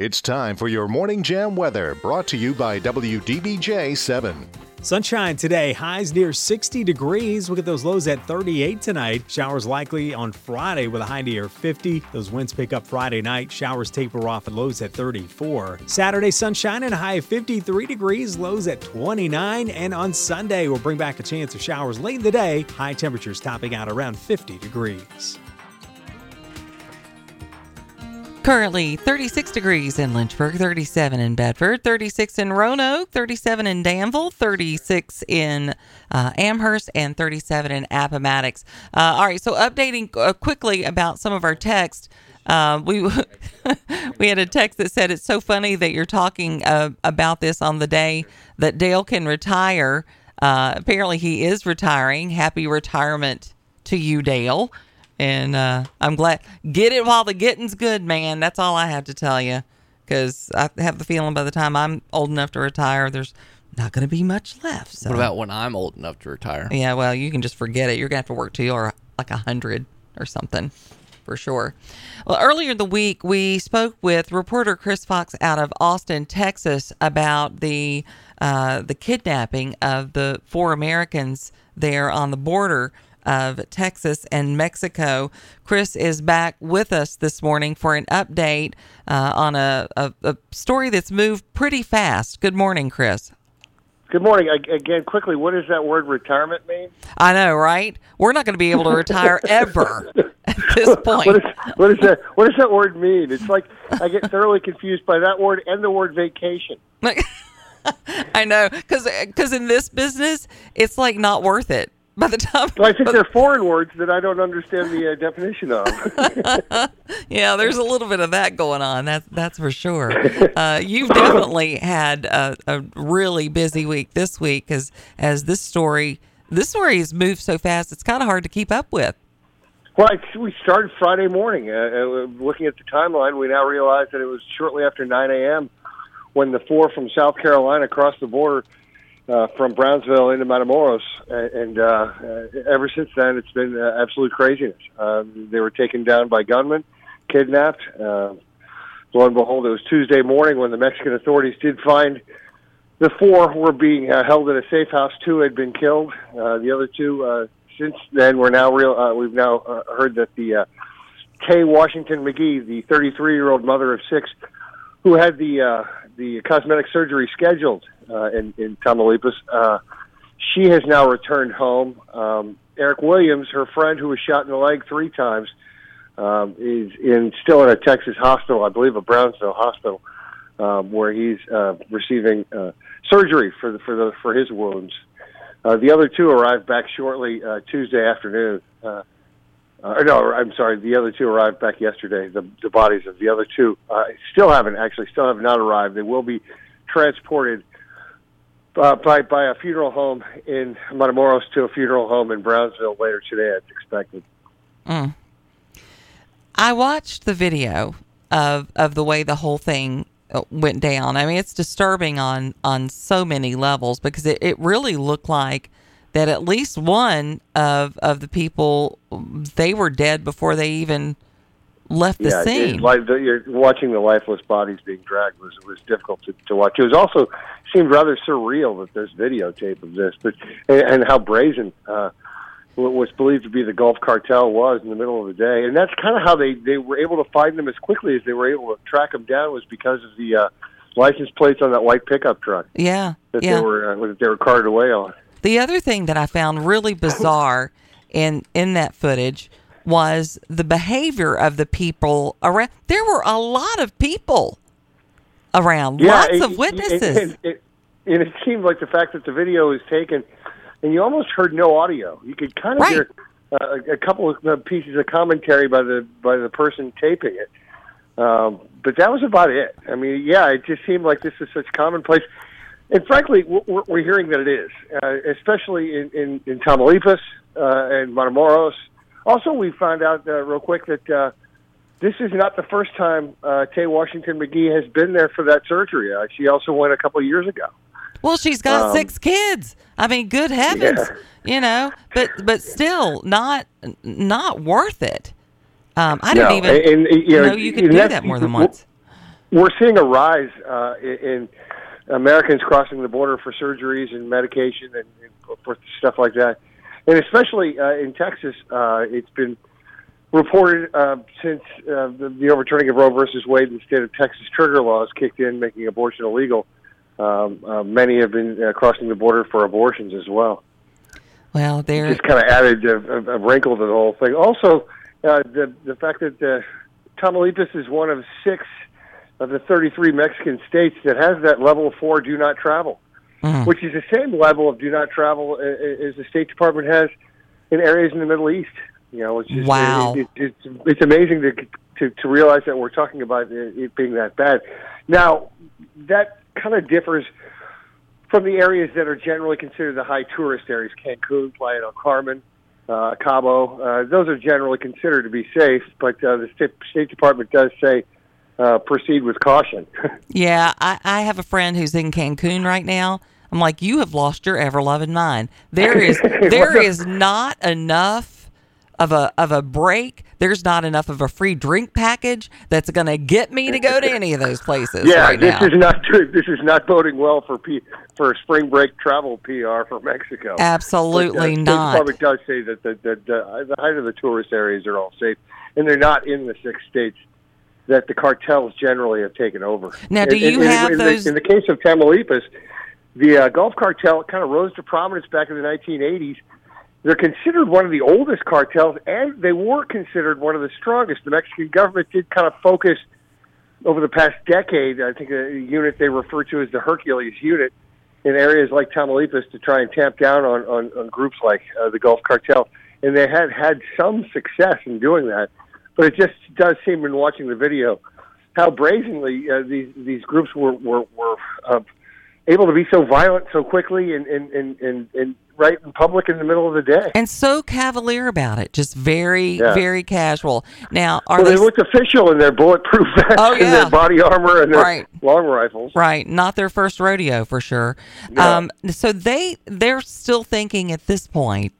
It's time for your Morning Jam weather, brought to you by WDBJ 7. Sunshine today, highs near 60 degrees. Look at those lows at 38 tonight. Showers likely on Friday with a high near 50. Those winds pick up Friday night. Showers taper off at lows at 34. Saturday, sunshine and a high of 53 degrees, lows at 29. And on Sunday, we'll bring back a chance of showers late in the day. High temperatures topping out around 50 degrees. Currently 36 degrees in Lynchburg, 37 in Bedford, 36 in Roanoke, 37 in Danville, 36 in uh, Amherst, and 37 in Appomattox. Uh, all right, so updating uh, quickly about some of our text. Uh, we we had a text that said it's so funny that you're talking uh, about this on the day that Dale can retire. Uh, apparently, he is retiring. Happy retirement to you, Dale. And uh, I'm glad. Get it while the getting's good, man. That's all I have to tell you. Because I have the feeling by the time I'm old enough to retire, there's not going to be much left. So. What about when I'm old enough to retire? Yeah, well, you can just forget it. You're going to have to work till you're like a 100 or something for sure. Well, earlier in the week, we spoke with reporter Chris Fox out of Austin, Texas, about the uh, the kidnapping of the four Americans there on the border of Texas and Mexico. Chris is back with us this morning for an update uh, on a, a, a story that's moved pretty fast. Good morning, Chris. Good morning. Again, quickly, what does that word retirement mean? I know, right? We're not going to be able to retire ever at this point. What, is, what, is that, what does that word mean? It's like I get thoroughly confused by that word and the word vacation. I know, because in this business, it's like not worth it. By the time, Well, I think they're foreign words that I don't understand the uh, definition of. yeah, there's a little bit of that going on. That's that's for sure. Uh, you've definitely had a, a really busy week this week, as as this story this story has moved so fast. It's kind of hard to keep up with. Well, it's, we started Friday morning. Uh, uh, looking at the timeline, we now realize that it was shortly after 9 a.m. when the four from South Carolina crossed the border uh, from Brownsville into Matamoros, and, uh, uh, ever since then, it's been uh, absolute craziness. Um, they were taken down by gunmen, kidnapped. Uh, lo and behold, it was Tuesday morning when the Mexican authorities did find the four were being uh, held in a safe house. Two had been killed. Uh, the other two, uh, since then, we're now real. Uh, we've now uh, heard that the uh, Tay Washington McGee, the 33-year-old mother of six, who had the uh, the cosmetic surgery scheduled uh, in in Tamaulipas, uh, she has now returned home. Um, Eric Williams, her friend who was shot in the leg three times, um, is in still in a Texas hospital, I believe a Brownsville hospital, um, where he's uh, receiving uh, surgery for the, for the for his wounds. Uh, the other two arrived back shortly uh, Tuesday afternoon. Uh, uh, no, I'm sorry. The other two arrived back yesterday. The, the bodies of the other two uh, still haven't actually still have not arrived. They will be transported uh, by by a funeral home in Matamoros to a funeral home in Brownsville later today. As expected. Mm. I watched the video of of the way the whole thing uh, went down. I mean, it's disturbing on on so many levels because it, it really looked like that at least one of of the people they were dead before they even left the yeah, scene. Like the, you're watching the lifeless bodies being dragged was was difficult to, to watch. It was also seemed rather surreal that there's videotape of this, but and, and how brazen uh, what was believed to be the Gulf Cartel was in the middle of the day, and that's kind of how they they were able to find them as quickly as they were able to track them down was because of the uh, license plates on that white pickup truck yeah, that yeah. they were uh, that they were carted away on. The other thing that I found really bizarre in in that footage was the behavior of the people around. There were a lot of people around, lots it- of witnesses. And, it, and it seemed like the fact that the video was taken, and you almost heard no audio. You could kind of hear uh, a couple of uh, pieces of commentary by the by the person taping it, um, but that was about it. I mean, yeah, it just seemed like this is such commonplace. And frankly, we're, we're hearing that it is, uh, especially in, in, in Tamaulipas uh, and Matamoros. Also, we found out uh, real quick that uh, this is not the first time uh, Tay Washington McGee has been there for that surgery. Uh, she also went a couple of years ago. Well, she's got Um, six kids. I mean, good heavens, you know. But but still, not not worth it. Um, I didn't even and, and, you know, know you could do that more than once. We're seeing a rise uh, in, in Americans crossing the border for surgeries and medication and, and for stuff like that, and especially uh, in Texas, uh, it's been reported uh, since uh, the, the overturning of Roe versus Wade the state of Texas trigger laws kicked in, making abortion illegal. Um, uh, many have been uh, crossing the border for abortions as well. Well, there. Just kind of added a, a, a wrinkle to the whole thing. Also, uh, the the fact that uh, Tamaulipas is one of six of the 33 Mexican states that has that level four do not travel, Mm. which is the same level of do not travel uh, uh, as the State Department has in areas in the Middle East. You know, it's just, Wow. It, it, it's it's amazing to, to to realize that we're talking about it it being that bad. Now, that kind of differs from the areas that are generally considered the high tourist areas: Cancun, Playa del Carmen, uh, Cabo. Uh, those are generally considered to be safe, but uh, the State, State Department does say uh, proceed with caution. Yeah, I, I have a friend who's in Cancun right now. I'm like, you have lost your ever loving mind. There is there is not enough of a of a break. There's not enough of a free drink package that's going to get me to go to any of those places yeah, right this now. is not this is not boding well for P, for spring break travel PR for Mexico. Absolutely but, uh, not. Does say that the, the, the, the height of the tourist areas are all safe, and they're not in the six states that the cartels generally have taken over. Now, do you in- have in the- those- in the case of Tamaulipas, the uh, Gulf cartel kind of rose to prominence back in the 1980s. They're considered one of the oldest cartels, and they were considered one of the strongest. The Mexican government did kind of focus over the past decade. I think a unit they refer to as the Hercules unit in areas like Tamaulipas to try and tamp down on, on, on groups like uh, the Gulf Cartel, and they had had some success in doing that. But it just does seem, in watching the video, how brazenly uh, these these groups were were, were uh, able to be so violent so quickly and and, and, and and right in public in the middle of the day. and so cavalier about it, just very Yeah. very casual. Now, are well, they they looked official in their bulletproof vests Oh, and their body armor and their Right. long rifles. Right, not their first rodeo for sure. No. Um, so they they're still thinking at this point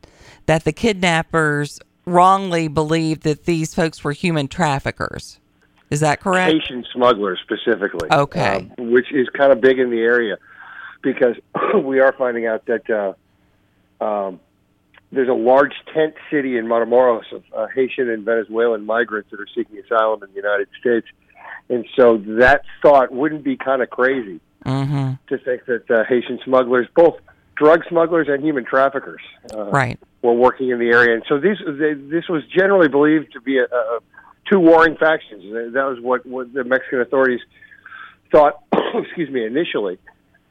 that the kidnappers wrongly believed that these folks were human traffickers. Is that correct? Haitian smugglers specifically. Okay. uh, which is kind of big in the area because we are finding out that uh, um, there's a large tent city in Matamoros of uh, Haitian and Venezuelan migrants that are seeking asylum in the United States. And so that thought wouldn't be kind of crazy Mm-hmm. to think that uh, Haitian smugglers, both drug smugglers and human traffickers, uh, Right. were working in the area. And so these, they, this was generally believed to be a, a, two warring factions. That was what, what the Mexican authorities thought. excuse me, initially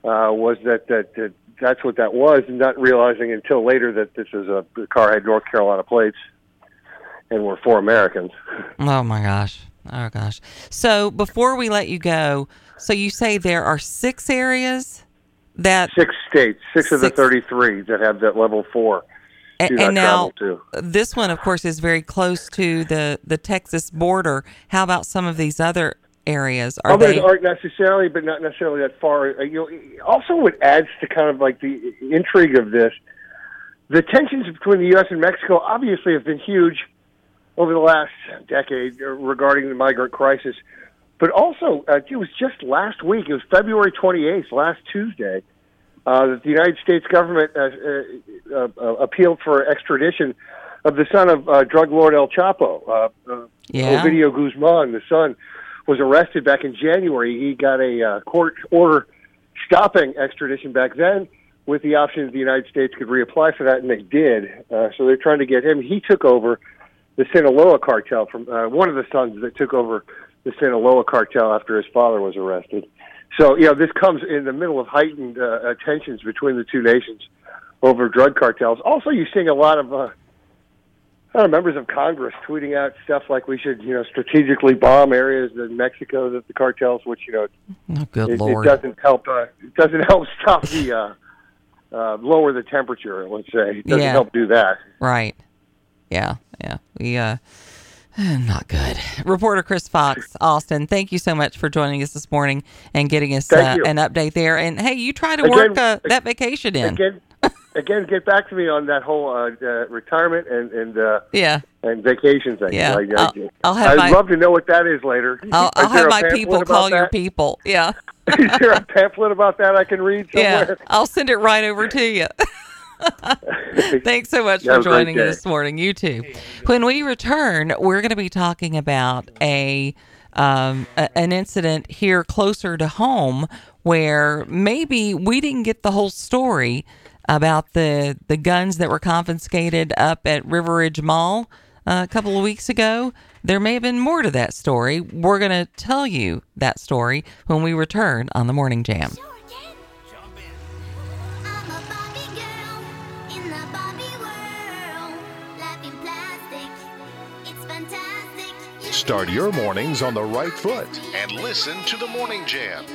uh, was that, that that that's what that was, and not realizing until later that this is a the car had North Carolina plates and were four Americans. Oh my gosh. Oh gosh. So before we let you go, so you say there are six areas that Six states, six, of the thirty-three that have that level four. And now this one, of course, is very close to the the Texas border. How about some of these other areas? Are Others they? aren't necessarily, but not necessarily that far. Uh, You know, also, what adds to kind of like the intrigue of this, the tensions between the U.S. and Mexico obviously have been huge over the last decade regarding the migrant crisis. But also, uh, it was just last week. It was February 28th, last Tuesday, uh, that the United States government uh, uh, uh, appealed for extradition of the son of uh, drug lord El Chapo, uh, uh, Yeah. Ovidio Guzman, the son was arrested back in January. He got a uh, court order stopping extradition back then, with the option that the United States could reapply for that, and they did. Uh, so they're trying to get him. He took over the Sinaloa cartel from uh, one of the sons that took over the Sinaloa cartel after his father was arrested. So you know this comes in the middle of heightened uh, tensions between the two nations over drug cartels. Also, you're seeing a lot of uh, uh, members of Congress tweeting out stuff like we should, you know, strategically bomb areas in Mexico that the cartels, which you know, oh, good it, it doesn't help. Uh, it doesn't help stop the uh, uh, lower the temperature. Let's say it doesn't Yeah. help do that. Right. Yeah. Yeah. We uh Not good. Reporter Chris Fox, Austin, thank you so much for joining us this morning and getting us uh, an update there. And hey, you try to Again- work uh, that vacation in. Again, again, get back to me on that whole uh, uh, retirement and and uh, Yeah. and vacation thing. Yeah, I, I'll- I'll have I'd my- love to know what that is later. I'll, I'll have my people call your people. Yeah. is there a pamphlet about that I can read Yeah. somewhere? I'll send it right over to you. Thanks so much for joining us this morning. You too. When we return, we're going to be talking about a, um, a an incident here closer to home where maybe we didn't get the whole story about the the guns that were confiscated up at River Ridge Mall uh, a couple of weeks ago. There may have been more to that story. We're going to tell you that story when we return on the Morning Jam. Start your mornings on the right foot and listen to the Morning Jam.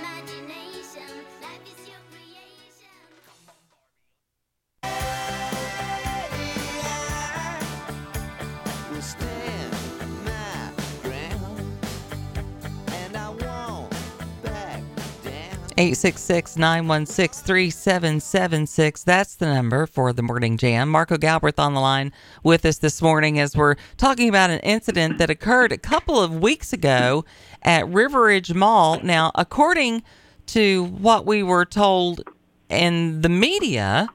866 916 3776. That's the number for the Morning Jam. Marco Galbraith on the line with us this morning as we're talking about an incident that occurred a couple of weeks ago at River Ridge Mall. Now, according to what we were told in the media,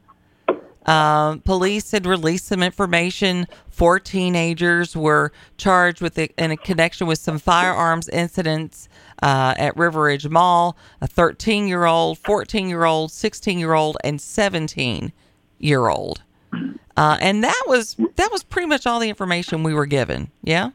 uh, police had released some information. Four teenagers were charged with it in a connection with some firearms incidents uh, at River Ridge Mall. A 13 year old, 14 year old, 16 year old, and 17 year old. Uh, and that was that was pretty much all the information we were given. Yeah.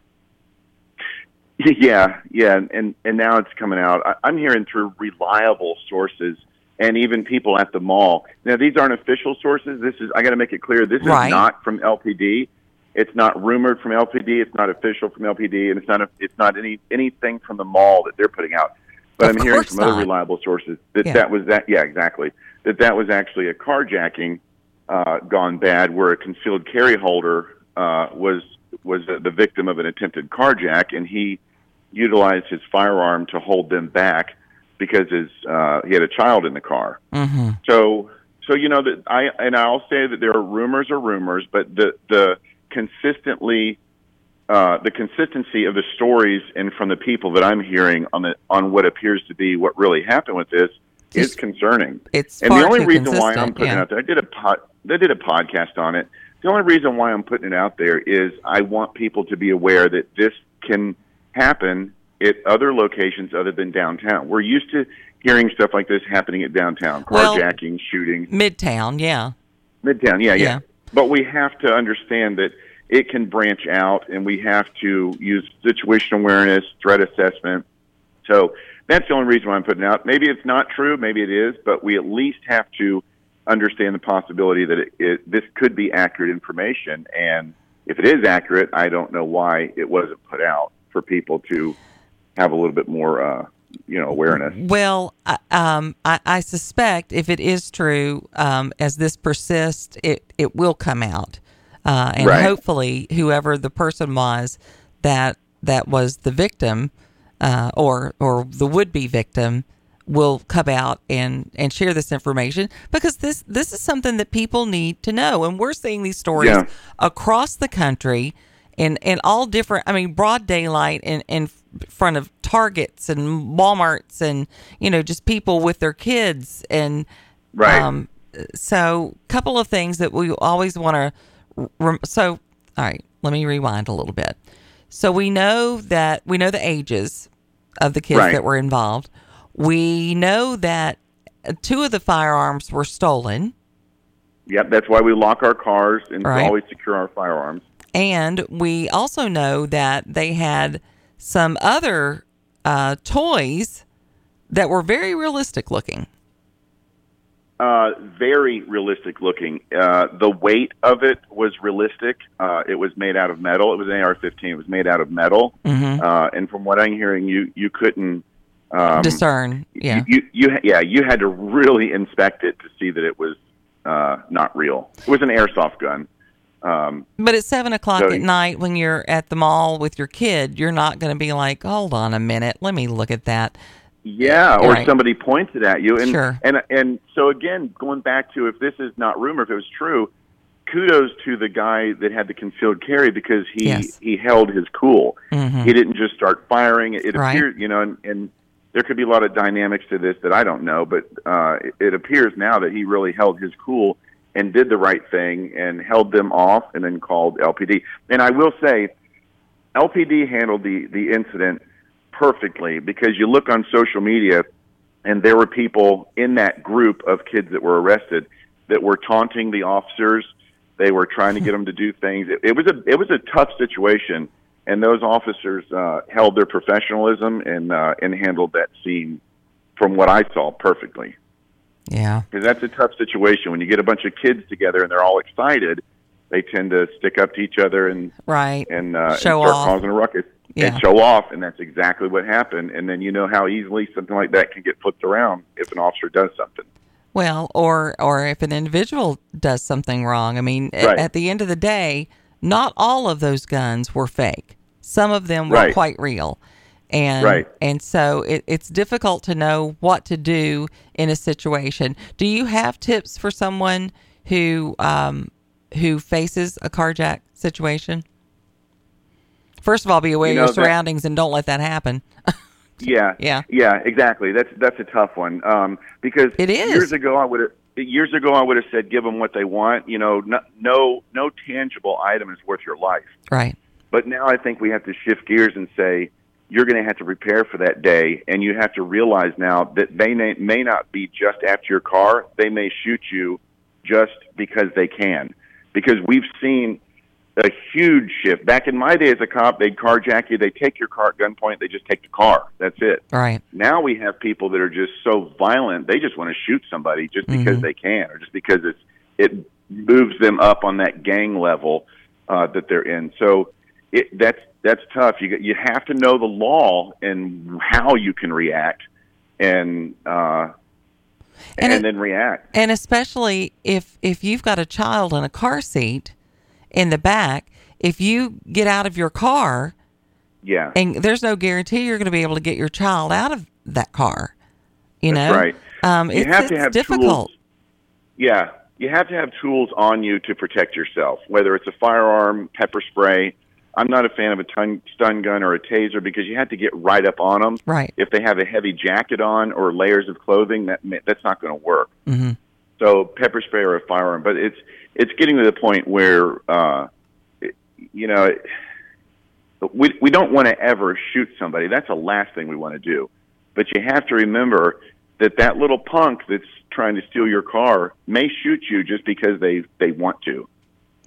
Yeah, yeah, and and now it's coming out. I, I'm hearing through reliable sources and even people at the mall. Now these aren't official sources. This is I got to make it clear. This Right. is not from LPD. It's not rumored from LPD. It's not official from LPD, and it's not a, it's not any anything from the mall that they're putting out. But Of I'm hearing from other reliable sources that Yeah. that was that. Yeah, exactly. That that was actually a carjacking uh, gone bad, where a concealed carry holder uh, was was uh, the victim of an attempted carjack, and he utilized his firearm to hold them back because his uh, he had a child in the car. Mm-hmm. So so you know that I and I'll say that there are rumors are rumors, but the the consistently uh, the consistency of the stories and from the people that I'm hearing on the on what appears to be what really happened with this is concerning. It's and the only reason why I'm putting yeah. it out there, I did a pod, I did a podcast on it. The only reason why I'm putting it out there is I want people to be aware that this can happen at other locations other than downtown. We're used to hearing stuff like this happening at downtown, Well- carjacking, shooting, Midtown. Yeah. midtown. Yeah, yeah, Yeah. But we have to understand that it can branch out, and we have to use situational awareness, threat assessment. So that's the only reason why I'm putting out. Maybe it's not true, maybe it is, but we at least have to understand the possibility that it, it, this could be accurate information. And if it is accurate, I don't know why it wasn't put out for people to have a little bit more, uh, you know, awareness. Well, I- um, I, I suspect if it is true, um, as this persists, it, it will come out, uh, and Right. hopefully, whoever the person was that that was the victim, uh, or or the would be victim, will come out and and share this information because this this is something that people need to know, and we're seeing these stories Yeah. across the country in in all different i mean broad daylight in in front of targets and walmarts and you know just people with their kids and Right. um so couple of things that we always want to rem- so all right let me rewind a little bit so we know that we know the ages of the kids Right. that were involved we know that two of the firearms were stolen Yep, that's why we lock our cars and Right. always secure our firearms. And we also know that they had some other uh, toys that were very realistic looking. Uh, very realistic looking. Uh, the weight of it was realistic. Uh, it was made out of metal. It was an AR-15. It was made out of metal. Mhm. Uh, and from what I'm hearing, you you couldn't um, Discern, yeah. You, you you yeah you had to really inspect it to see that it was uh, not real. It was an airsoft gun. Um, But at seven o'clock So- at night, when you're at the mall with your kid, you're not going to be like, "Hold on a minute, let me look at that." Yeah, or Right. somebody points it at you, and Sure. and and so again, going back to if this is not rumor, if it was true, kudos to the guy that had the concealed carry because he Yes. he held his cool. Mhm. He didn't just start firing. It, it Right. appeared, you know, and, and there could be a lot of dynamics to this that I don't know, but uh, it, it appears now that he really held his cool and did the right thing and held them off, and then called LPD. And I will say, LPD handled the the incident perfectly because you look on social media and there were people in that group of kids that were arrested that were taunting the officers. They were trying to get them to do things. It, it was a it was a tough situation, and those officers uh, held their professionalism and uh, and handled that scene, from what I saw, perfectly. Yeah. Because that's a tough situation when you get a bunch of kids together and they're all excited. They tend to stick up to each other and Right. and, uh, and Show start off. causing a ruckus Yeah. and show off, and that's exactly what happened. And then you know how easily something like that can get flipped around if an officer does something. Well, or or if an individual does something wrong. I mean, Right. at the end of the day, not all of those guns were fake. Some of them were Right. quite real. And Right. and so it, it's difficult to know what to do in a situation. Do you have tips for someone who um, who faces a carjack situation? First of all, be aware You of your know, that- surroundings and don't let that happen. Yeah, Yeah. yeah, exactly. That's that's a tough one um, because It is. years ago I would have years ago I would have said give them what they want. You know, no no, no tangible item is worth your life. Right. But now I think we have to shift gears and say you're going to have to prepare for that day, and you have to realize now that they may, may not be just after your car. They may shoot you just because they can. Because we've seen a huge shift. Back in my day as a cop, they'd carjack you, they take your car at gunpoint, they just take the car. That's it. Right. Now we have people that are just so violent, they just want to shoot somebody just because Mhm. they can, or just because it's it moves them up on that gang level uh, that they're in. So it, that's that's tough. You you have to know the law and how you can react, and uh, And and, it- then react. And especially if if you've got a child in a car seat in the back, if you get out of your car Yeah, and there's no guarantee you're going to be able to get your child out of that car, you That's know, right. Um, You it's, have to have difficult. tools. Yeah, you have to have tools on you to protect yourself, whether it's a firearm, pepper spray. I'm not a fan of a ton, stun gun or a taser because you have to get right up on them. Right. If they have a heavy jacket on or layers of clothing, that that's not going to work. hmm So pepper spray or a firearm, but it's it's getting to the point where uh, it, you know it, we we don't want to ever shoot somebody. That's the last thing we want to do. But you have to remember that that little punk that's trying to steal your car may shoot you just because they they want to.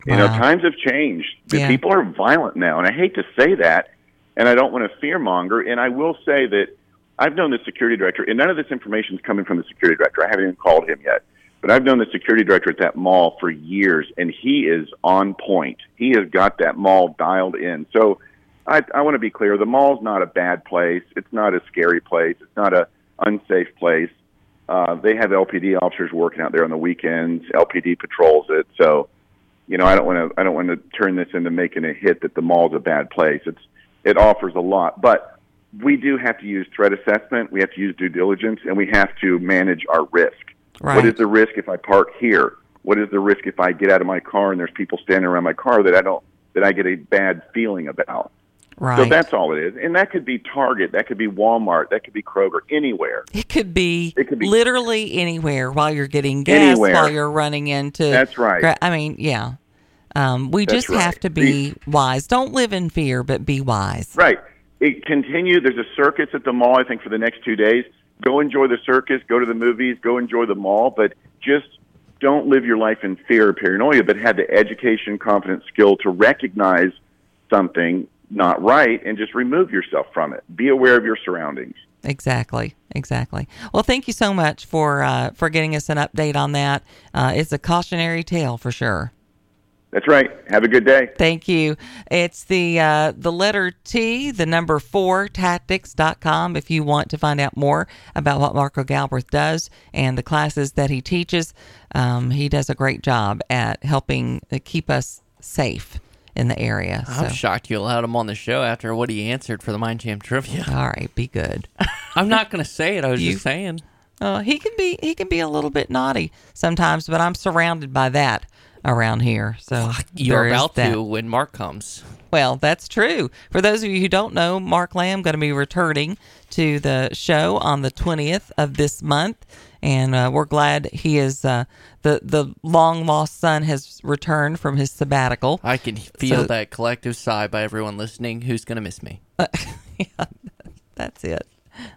You know, times have changed. Yeah. People are violent now, and I hate to say that, and I don't want to fearmonger. And I will say that I've known the security director, and none of this information is coming from the security director. I haven't even called him yet. But I've known the security director at that mall for years, and he is on point. He has got that mall dialed in. So I, I want to be clear: the mall's not a bad place. It's not a scary place. It's not a unsafe place. Uh, they have LPD officers working out there on the weekends. LPD patrols it. So, you know, I don't want to. I don't want to turn this into making a hit that the mall's a bad place. It's it offers a lot, but we do have to use threat assessment. We have to use due diligence, and we have to manage our risk. Right. What is the risk if I park here? What is the risk if I get out of my car and there's people standing around my car that I don't that I get a bad feeling about? So that's all it is. And that could be Target, that could be Walmart, that could be Kroger, anywhere. It could be, It could be- literally anywhere while you're getting gas, Anywhere. while you're running into. That's right. I mean, yeah. Um, we That's just have to be wise. Don't live in fear, but be wise. Right. It continue. There's a circus at the mall. I think for the next two days. Go enjoy the circus. Go to the movies. Go enjoy the mall. But just don't live your life in fear or paranoia. But have the education, confidence, skill to recognize something not right and just remove yourself from it. Be aware of your surroundings. Exactly, exactly. Well, thank you so much for uh, for getting us an update on that. Uh, it's a cautionary tale for sure. That's right. Have a good day. Thank you. It's the uh, the letter T, the number four tactics.com if you want to find out more about what Marco Galbraith does and the classes that he teaches. Um, he does a great job at helping uh, keep us safe in the area. I'm shocked you allowed him on the show after what he answered for the Mind Jam trivia. All right, be good. I'm not going to say it. I was You- just saying. Uh, he can be he can be a little bit naughty sometimes, but I'm surrounded by that around here. So You're about that. to when Mark comes. Well, that's true. For those of you who don't know, Mark Lamb going to be returning to the show on the 20th of this month, and uh, we're glad he is uh, the the long lost son has returned from his sabbatical. I can feel So- that collective sigh by everyone listening who's going to miss me. Yeah, That's it.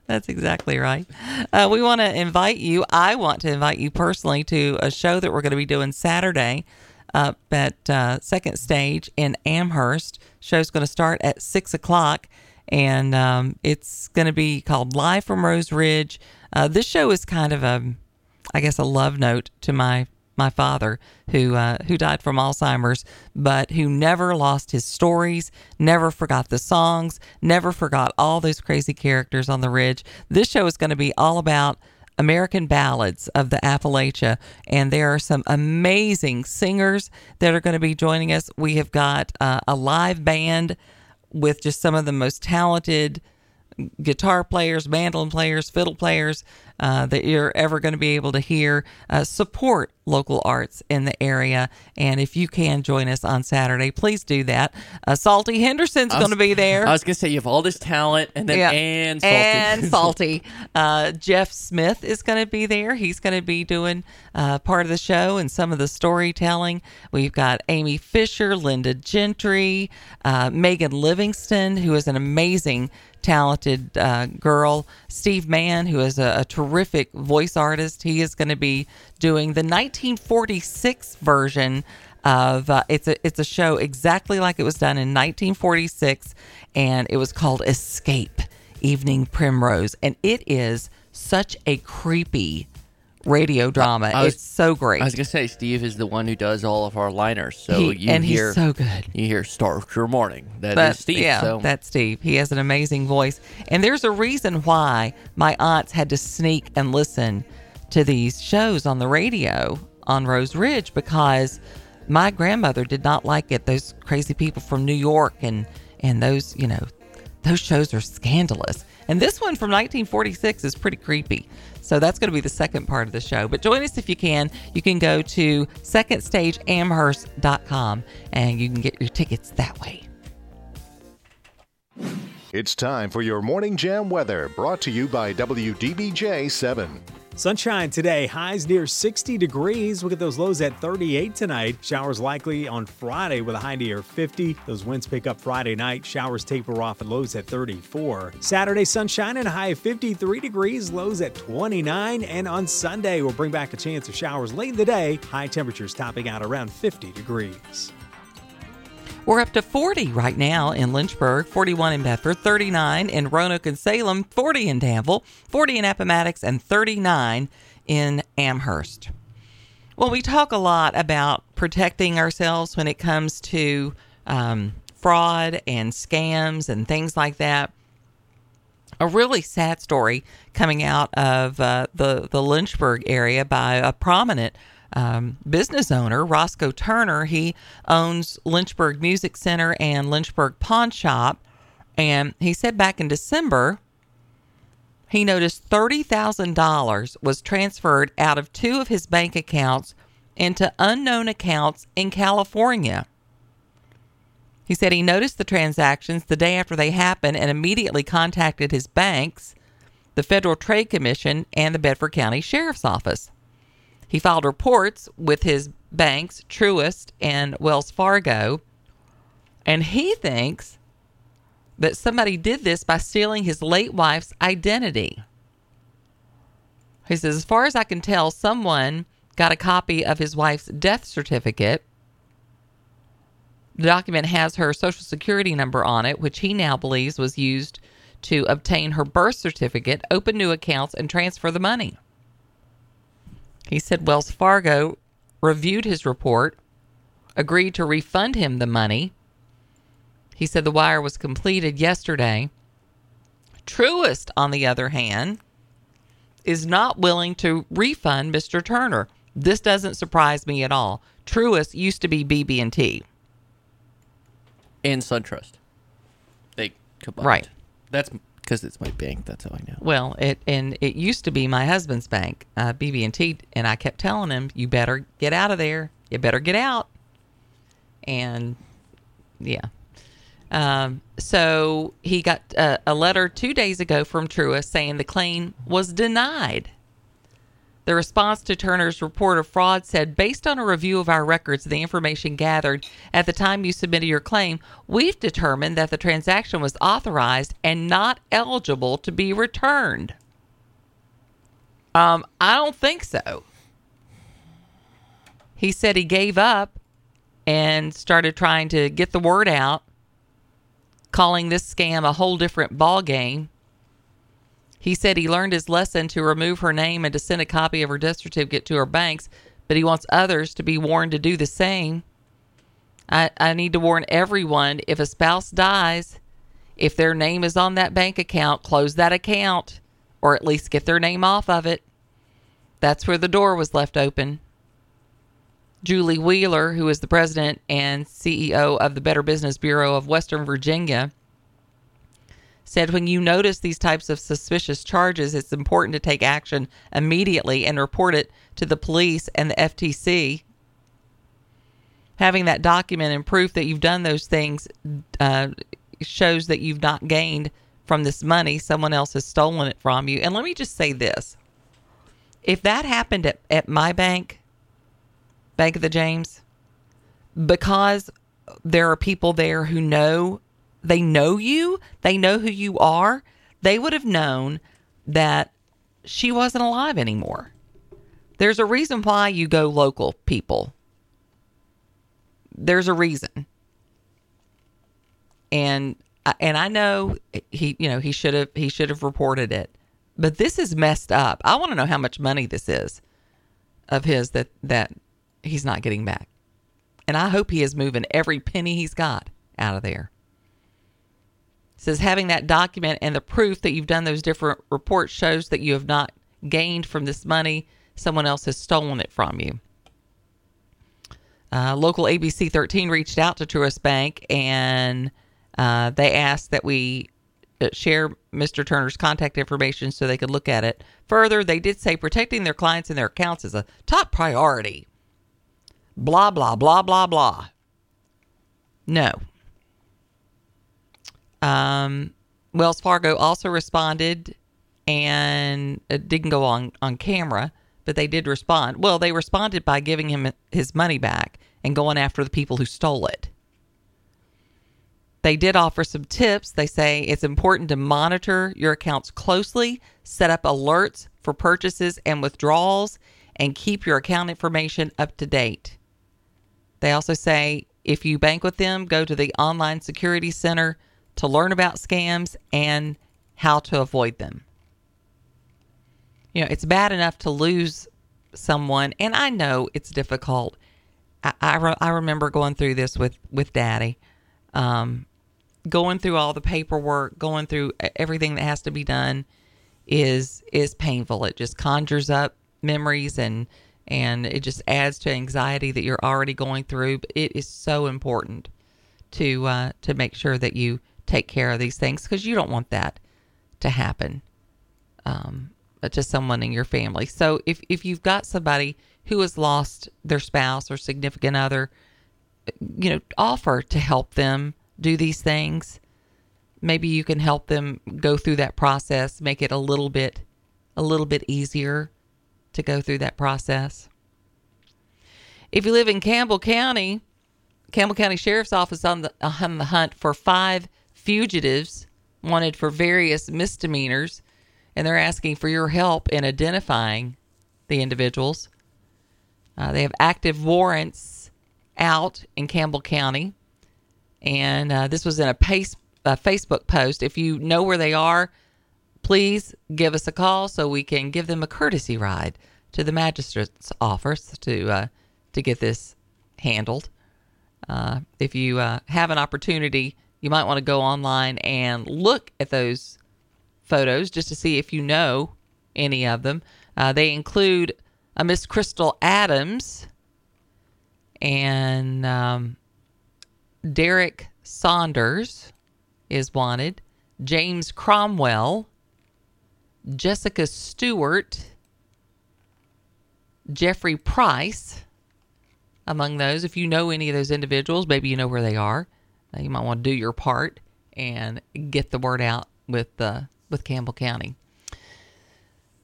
That's exactly right. Uh, we want to invite you. I want to invite you personally to a show that we're going to be doing Saturday up at uh, Second Stage in Amherst. Show's going to start at six o'clock, and um, it's going to be called Live from Rose Ridge. Uh, this show is kind of a, I guess, a love note to my my father who uh, who died from Alzheimer's, but who never lost his stories, never forgot the songs, never forgot all those crazy characters on the ridge. This show is going to be all about American ballads of the Appalachia, and there are some amazing singers that are going to be joining us. We have got uh, a live band with just some of the most talented guitar players, mandolin players, fiddle players uh, that you're ever going to be able to hear. Uh, support local arts in the area. And if you can join us on Saturday, please do that. Uh, Salty Henderson's going to be there. I was going to say you have all this talent and then and salty. And salty. Uh, Jeff Smith is going to be there. He's going to be doing uh, part of the show and some of the storytelling. We've got Amy Fisher, Linda Gentry, uh, Megan Livingston, who is an amazing, talented uh, girl. Steve Mann, who is a, a terrific voice artist. He is going to be doing the 1946 version of uh, it's a it's a show exactly like it was done in 1946 and it was called Escape Evening Primrose and it is such a creepy radio drama I was- it's so great I was going to say Steve is the one who does all of our liners. So He- you and he's hear so good. You hear Start Your Morning. That is But, Steve. Yeah, so that's Steve. He has an amazing voice. And there's a reason why my aunts had to sneak and listen to these shows on the radio on Rose Ridge because my grandmother did not like it. Those crazy people from New York and and those, you know, those shows are scandalous. And this one from 1946 is pretty creepy. So that's going to be the second part of the show. But join us if you can. You can go to secondstageamherst.com and you can get your tickets that way. It's time for your Morning Jam weather, brought to you by WDBJ 7. Sunshine today, highs near 60 degrees. Look at those lows at 38 tonight. Showers likely on Friday with a high near 50. Those winds pick up Friday night. Showers taper off at lows at 34. Saturday, sunshine and a high of 53 degrees, lows at 29. And on Sunday, we'll bring back a chance of showers late in the day. High temperatures topping out around 50 degrees. We're up to 40 right now in Lynchburg, 41 in Bedford, 39 in Roanoke and Salem, 40 in Danville, 40 in Appomattox, and 39 in Amherst. Well, we talk a lot about protecting ourselves when it comes to um, fraud and scams and things like that. A really sad story coming out of uh, the the Lynchburg area by a prominent um, business owner, Roscoe Turner. He owns Lynchburg Music Center and Lynchburg Pawn Shop, and he said back in December he noticed $30,000 was transferred out of two of his bank accounts into unknown accounts in California. He said he noticed the transactions the day after they happened and immediately contacted his banks, the Federal Trade Commission, and the Bedford County Sheriff's Office. He filed reports with his banks, Truist and Wells Fargo, and he thinks that somebody did this by stealing his late wife's identity. He says, as far as I can tell, someone got a copy of his wife's death certificate. The document has her social security number on it, which he now believes was used to obtain her birth certificate, open new accounts, and transfer the money. He said Wells Fargo reviewed his report, agreed to refund him the money. He said the wire was completed yesterday. Truist, on the other hand, is not willing to refund Mr. Turner. This doesn't surprise me at all. Truist used to be BB&T. and SunTrust. They combined. Right. That's because it's my bank. That's how I know. Well, it and it used to be my husband's bank, uh, BB&T, and I kept telling him, "You better get out of there. You better get out." And yeah, um, so he got uh, a letter two days ago from Truist saying the claim was denied. The response to Turner's report of fraud said, based on a review of our records and the information gathered at the time you submitted your claim, we've determined that the transaction was authorized and not eligible to be returned. Um, I don't think so. He said he gave up and started trying to get the word out, calling this scam a whole different ball game. He said he learned his lesson to remove her name and to send a copy of her death certificate to her banks, but he wants others to be warned to do the same. I, I need to warn everyone if a spouse dies, if their name is on that bank account, close that account or at least get their name off of it. That's where the door was left open. Julie Wheeler, who is the president and CEO of the Better Business Bureau of Western Virginia, said when you notice these types of suspicious charges, it's important to take action immediately and report it to the police and the FTC. Having that document and proof that you've done those things uh, shows that you've not gained from this money. Someone else has stolen it from you. And let me just say this if that happened at, at my bank, Bank of the James, because there are people there who know they know you, they know who you are, they would have known that she wasn't alive anymore. There's a reason why you go local, people. There's a reason. And and I know he you know he should have he should have reported it. But this is messed up. I want to know how much money this is of his that that he's not getting back. And I hope he is moving every penny he's got out of there. Says having that document and the proof that you've done those different reports shows that you have not gained from this money. Someone else has stolen it from you. Uh, local ABC 13 reached out to Truist Bank and uh, they asked that we uh, share Mr. Turner's contact information so they could look at it. Further, they did say protecting their clients and their accounts is a top priority. Blah, blah, blah, blah, blah. No. Um, Wells Fargo also responded and it didn't go on, on camera, but they did respond. Well, they responded by giving him his money back and going after the people who stole it. They did offer some tips. They say it's important to monitor your accounts closely, set up alerts for purchases and withdrawals, and keep your account information up to date. They also say if you bank with them, go to the Online Security Center to learn about scams and how to avoid them. You know, it's bad enough to lose someone, and I know it's difficult. I, I, re- I remember going through this with, with Daddy. Um, going through all the paperwork, going through everything that has to be done is is painful. It just conjures up memories and and it just adds to anxiety that you're already going through. But it is so important to uh, to make sure that you take care of these things because you don't want that to happen um, to someone in your family. So if if you've got somebody who has lost their spouse or significant other, you know, offer to help them do these things. Maybe you can help them go through that process, make it a little bit a little bit easier to go through that process. If you live in Campbell County, Campbell County Sheriff's Office on the on the hunt for five fugitives wanted for various misdemeanors, and they're asking for your help in identifying the individuals. Uh, they have active warrants out in Campbell County, and uh, this was in a, pace, a Facebook post. If you know where they are, please give us a call so we can give them a courtesy ride to the magistrate's office to uh, to get this handled. Uh, if you uh, have an opportunity, you might want to go online and look at those photos just to see if you know any of them. Uh, they include a Miss Crystal Adams and um, Derek Saunders is wanted. James Cromwell, Jessica Stewart, Jeffrey Price. Among those, if you know any of those individuals, maybe you know where they are. You might want to do your part and get the word out with uh, with Campbell County.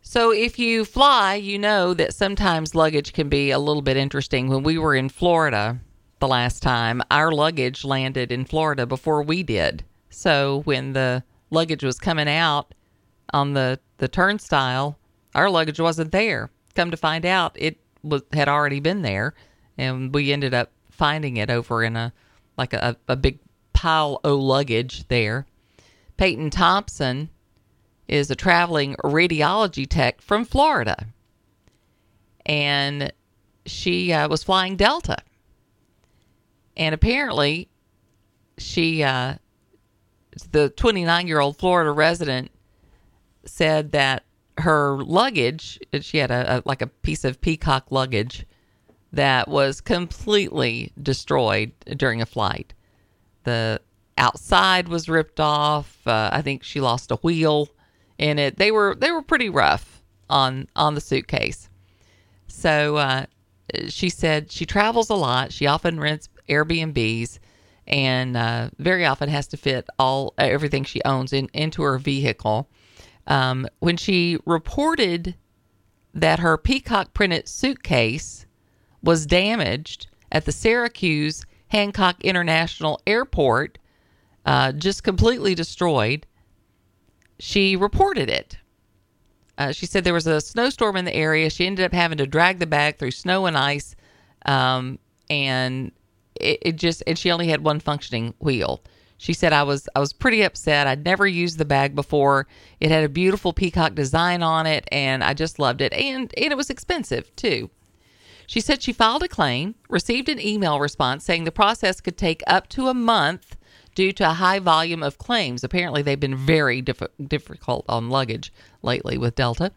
So if you fly, you know that sometimes luggage can be a little bit interesting. When we were in Florida the last time, our luggage landed in Florida before we did. So when the luggage was coming out on the the turnstile, our luggage wasn't there. Come to find out, it was had already been there, and we ended up finding it over in a like a, a big pile of luggage there. Peyton Thompson is a traveling radiology tech from Florida. And she uh, was flying Delta. And apparently, she, uh, the 29 year old Florida resident, said that her luggage, she had a, a like a piece of peacock luggage that was completely destroyed during a flight. The outside was ripped off. Uh, I think she lost a wheel in it. They were they were pretty rough on on the suitcase. So uh, she said she travels a lot. She often rents Airbnbs, and uh, very often has to fit all everything she owns in into her vehicle. Um, when she reported that her peacock printed suitcase was damaged at the Syracuse Hancock International Airport, uh, just completely destroyed, she reported it. Uh, she said there was a snowstorm in the area. She ended up having to drag the bag through snow and ice, um, and it, it just and she only had one functioning wheel. She said I was I was pretty upset. I'd never used the bag before. It had a beautiful peacock design on it, and I just loved it. And and it was expensive too. She said she filed a claim, received an email response saying the process could take up to a month due to a high volume of claims. Apparently, they've been very diff- difficult on luggage lately with Delta.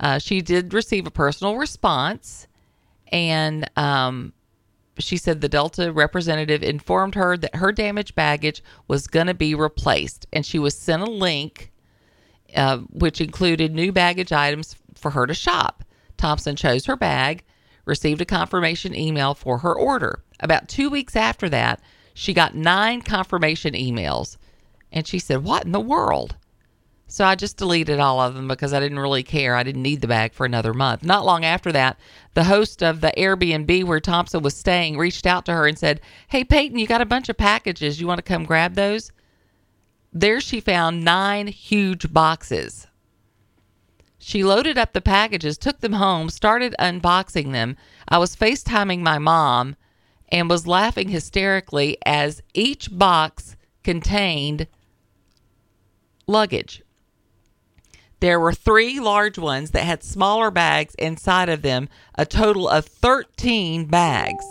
Uh, she did receive a personal response, and um, she said the Delta representative informed her that her damaged baggage was going to be replaced, and she was sent a link uh, which included new baggage items for her to shop. Thompson chose her bag, received a confirmation email for her order. About two weeks after that, she got nine confirmation emails, and she said, What in the world? So I just deleted all of them because I didn't really care. I didn't need the bag for another month. Not long after that, the host of the Airbnb where Thompson was staying reached out to her and said, Hey, Peyton, you got a bunch of packages. You want to come grab those? There she found nine huge boxes. She loaded up the packages, took them home, started unboxing them. I was FaceTiming my mom and was laughing hysterically as each box contained luggage. There were three large ones that had smaller bags inside of them, a total of 13 bags.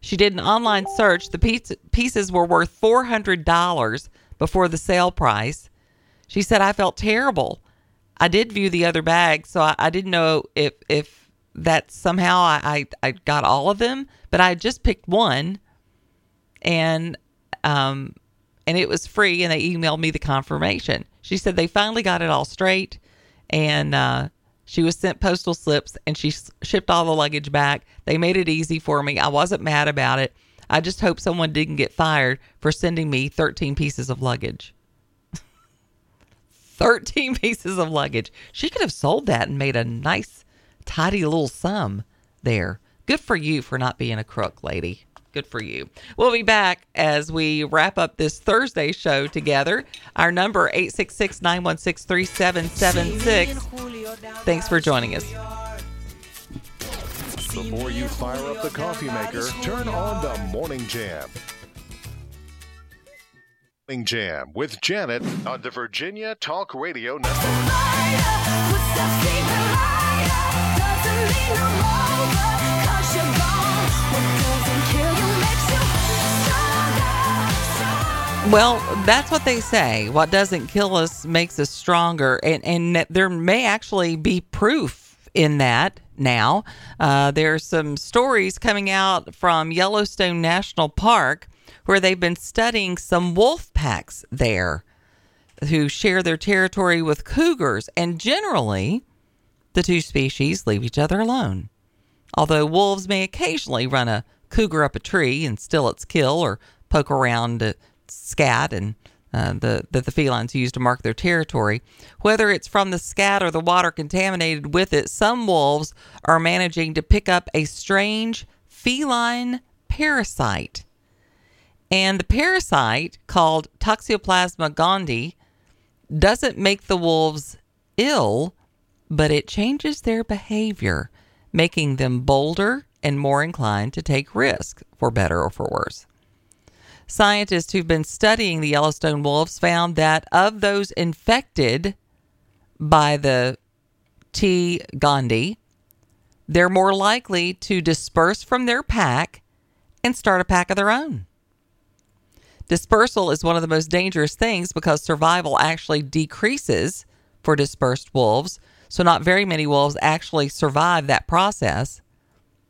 She did an online search. The piece- pieces were worth $400 before the sale price. She said, I felt terrible. I did view the other bags, so I, I didn't know if, if that somehow I, I, I got all of them, but I just picked one and um, and it was free, and they emailed me the confirmation. She said they finally got it all straight, and uh, she was sent postal slips, and she shipped all the luggage back. They made it easy for me. I wasn't mad about it. I just hope someone didn't get fired for sending me 13 pieces of luggage. 13 pieces of luggage. She could have sold that and made a nice, tidy little sum there. Good for you for not being a crook, lady. Good for you. We'll be back as we wrap up this Thursday show together. Our number 866-916-3776. Thanks for joining us. Before you fire up the coffee maker, turn on the Morning Jam. Jam with Janet on the Virginia Talk Radio Network. Well, that's what they say. What doesn't kill us makes us stronger, and and there may actually be proof in that. Now, uh, are some stories coming out from Yellowstone National Park where they've been studying some wolf packs there who share their territory with cougars, and generally, the two species leave each other alone. Although wolves may occasionally run a cougar up a tree and steal its kill or poke around a scat and uh, the that the felines use to mark their territory. Whether it's from the scat or the water contaminated with it, some wolves are managing to pick up a strange feline parasite. And the parasite, called Toxoplasma gondii, doesn't make the wolves ill, but it changes their behavior, making them bolder and more inclined to take risks, for better or for worse. Scientists who've been studying the Yellowstone wolves found that of those infected by the T. gondii, they're more likely to disperse from their pack and start a pack of their own. Dispersal is one of the most dangerous things because survival actually decreases for dispersed wolves. So, not very many wolves actually survive that process,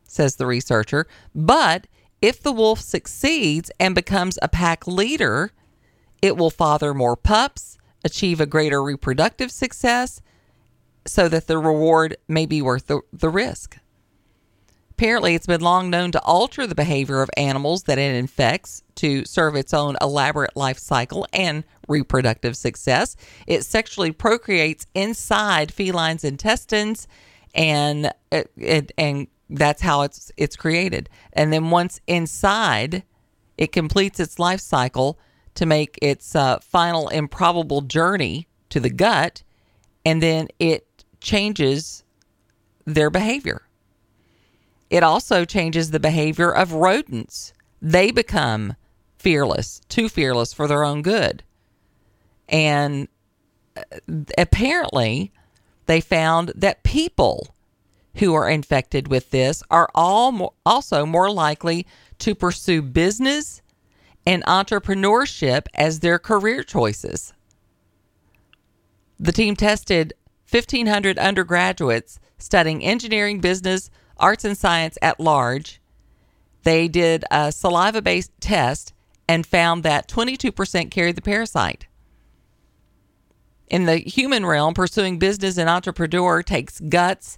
says the researcher. But if the wolf succeeds and becomes a pack leader, it will father more pups, achieve a greater reproductive success, so that the reward may be worth the, the risk. Apparently, it's been long known to alter the behavior of animals that it infects to serve its own elaborate life cycle and reproductive success. It sexually procreates inside felines' intestines, and it, it, and that's how it's it's created. And then once inside, it completes its life cycle to make its uh, final improbable journey to the gut, and then it changes their behavior. It also changes the behavior of rodents. They become fearless, too fearless for their own good. And uh, apparently, they found that people who are infected with this are all mo- also more likely to pursue business and entrepreneurship as their career choices. The team tested 1,500 undergraduates studying engineering, business, arts, and science at large. They did a saliva based test and found that 22% carried the parasite. In the human realm, pursuing business and entrepreneur takes guts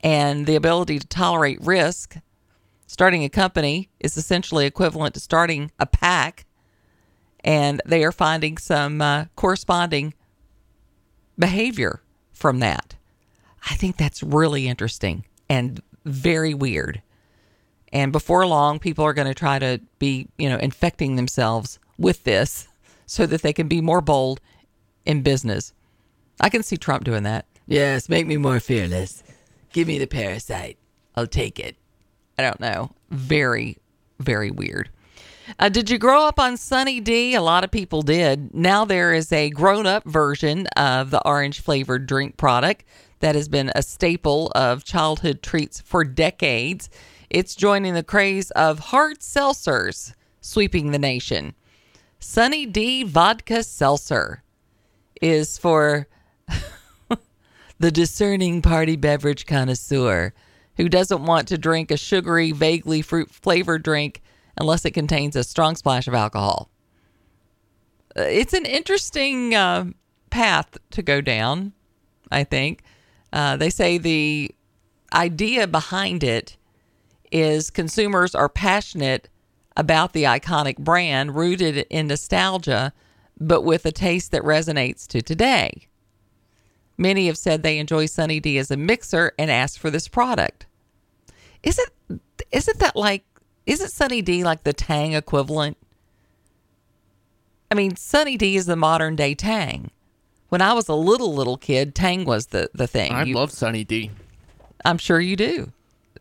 and the ability to tolerate risk. Starting a company is essentially equivalent to starting a pack, and they are finding some uh, corresponding behavior from that. I think that's really interesting and very weird. And before long, people are going to try to be, you know, infecting themselves with this so that they can be more bold in business. I can see Trump doing that. Yes, make me more fearless. Give me the parasite. I'll take it. I don't know. Very, very weird. Uh, did you grow up on Sunny D? A lot of people did. Now there is a grown up version of the orange flavored drink product that has been a staple of childhood treats for decades. It's joining the craze of hard seltzers sweeping the nation. Sunny D Vodka Seltzer is for the discerning party beverage connoisseur who doesn't want to drink a sugary, vaguely fruit flavored drink unless it contains a strong splash of alcohol. Uh, It's an interesting uh, path to go down, I think. Uh, they say the idea behind it is consumers are passionate about the iconic brand rooted in nostalgia, but with a taste that resonates to today. Many have said they enjoy Sunny D as a mixer and ask for this product. Isn't isn't that like isn't Sunny D like the Tang equivalent? I mean, Sunny D is the modern day Tang. When I was a little little kid, Tang was the the thing. I You- love Sunny D. I'm sure you do,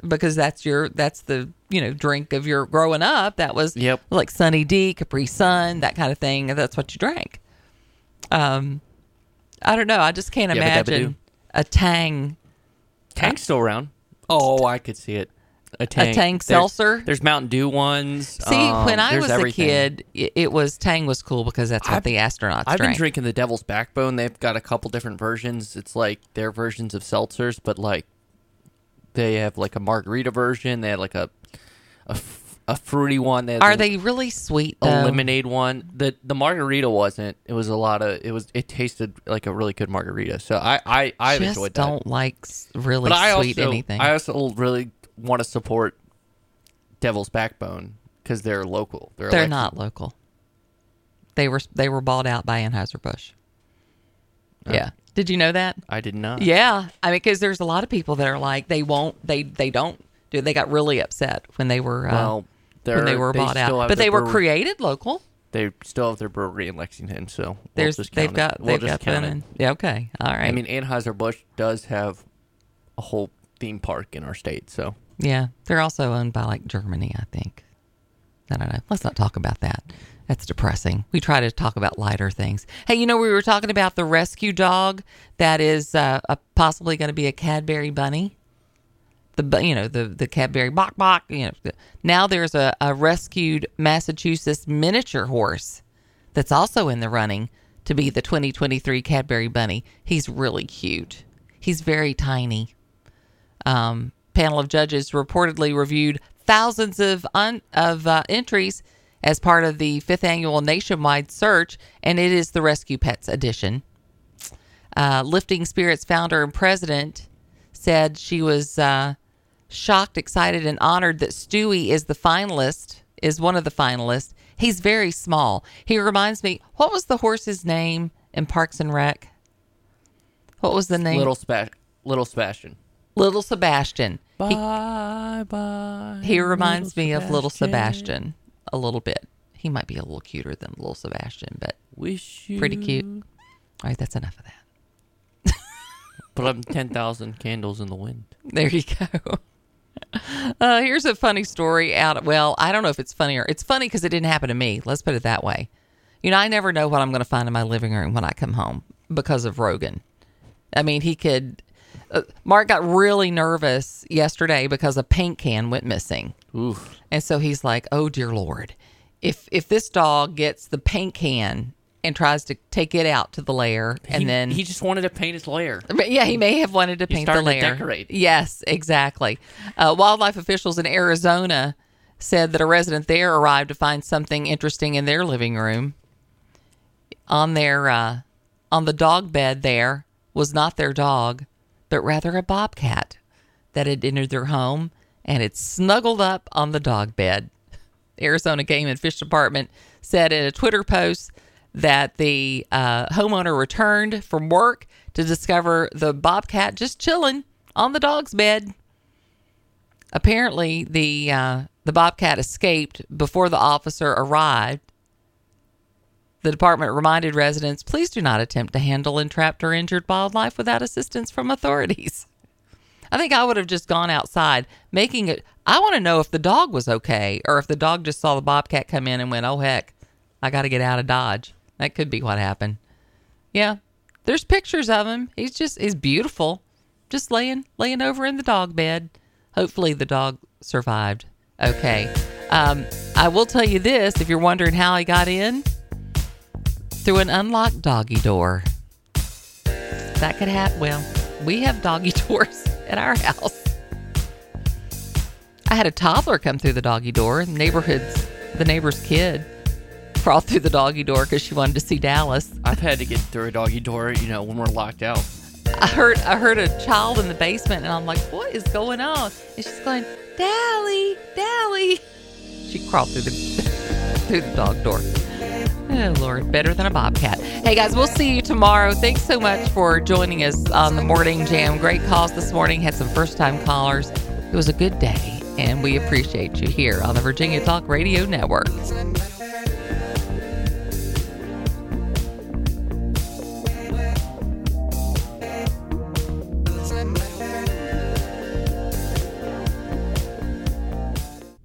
because that's your that's the you know drink of your growing up. That was Yep. like Sunny D, Capri Sun, that kind of thing. That's what you drank. Um, I don't know. I just can't imagine a Tang. Tang's still around. Oh, I could see it. A Tang, Tang There's- seltzer? There's Mountain Dew ones. See, when um, I was everything. a kid, it, it was Tang was cool because that's what I've- the astronauts I've been drinking the Devil's Backbone. They've got a couple different versions. It's like their versions of seltzers, but like they have like a margarita version. They had like a a fruity one. They Are the- they really sweet a lemonade one. The the margarita wasn't. It was a lot of. It was. It tasted like a really good margarita. So I I I've Just enjoyed that. don't like really but I sweet also, anything. I also really want to support Devil's Backbone because they're local. They're, They're not local. They were they were bought out by Anheuser Busch. Oh. Yeah. Did you know that? I did not. Yeah, I mean, because there's a lot of people that are like they won't, they they don't do. They got really upset when they were uh, when they were they bought out, but they were brewery- created local. They still have their brewery in Lexington, so we'll There's just they've count got. We'll they've just got them it. in. Yeah, okay, all right. I mean, Anheuser Busch does have a whole theme park in our state, so yeah, they're also owned by like Germany, I think. I don't know. Let's not talk about that. That's depressing. We try to talk about lighter things. Hey, you know, we were talking about the rescue dog that is uh, uh possibly going to be a Cadbury bunny. The you know the the Cadbury bok bok. You know, now there's a, a rescued Massachusetts miniature horse that's also in the running to be the 2023 Cadbury bunny. He's really cute. He's very tiny. Um, panel of judges reportedly reviewed thousands of un- of uh, entries as part of the fifth annual nationwide search, and it is the Rescue Pets edition. Uh, Lifting Spirits founder and president said she was uh, shocked, excited, and honored that Stewie is the finalist, is one of the finalists. He's very small. He reminds me, what was the horse's name in Parks and Rec? What was the name? little Spa- little Sebastian. Little Sebastian. He- Bye bye. He reminds me of little Sebastian a little bit. He might be a little cuter than little Sebastian, but Wish you pretty cute. All right, that's enough of that. Put up ten thousand candles in the wind. There you go. Uh, here's a funny story out. Well, I don't know if it's funny or it's funny because it didn't happen to me. Let's put it that way. You know, I never know what I'm going to find in my living room when I come home because of Rogan. I mean, he could. Uh, Mark got really nervous yesterday because a paint can went missing. Oof. And so he's like, "Oh dear lord. If if this dog gets the paint can and tries to take it out to the lair and He- then he just wanted to paint his lair. yeah, he may have wanted to paint the starting to lair. decorate. Yes, exactly. Uh, wildlife officials in Arizona said that a resident there arrived to find something interesting in their living room. On their uh, on the dog bed there was not their dog, but rather a bobcat that had entered their home and it snuggled up on the dog bed. Arizona Game and Fish Department said in a Twitter post that the uh, homeowner returned from work to discover the bobcat just chilling on the dog's bed. Apparently, the uh, the bobcat escaped before the officer arrived. The department reminded residents, please do not attempt to handle entrapped or injured wildlife without assistance from authorities. I think I would have just gone outside, making it. I want to know if the dog was okay or if the dog just saw the bobcat come in and went, oh, heck, I got to get out of Dodge. That could be what happened. Yeah. There's pictures of him. He's just, he's beautiful. Just laying, laying over in the dog bed. Hopefully the dog survived. Okay. Um, I will tell you this if you're wondering how he got in, through an unlocked doggy door. That could happen. Well, we have doggy doors at our house. I had a toddler come through the doggy door. Neighborhood's the neighbor's kid crawled through the doggy door because she wanted to see Dallas. I've had to get through a doggy door, you know, when we're locked out. I heard I heard a child in the basement, and I'm like, "What is going on?" And she's going, "Dally, Dally." She crawled through the through the dog door. Oh Lord, better than a bobcat. Hey guys, we'll see you tomorrow. Thanks so much for joining us on the morning jam. Great calls this morning. Had some first time callers. It was a good day, and we appreciate you here on the Virginia Talk Radio Network.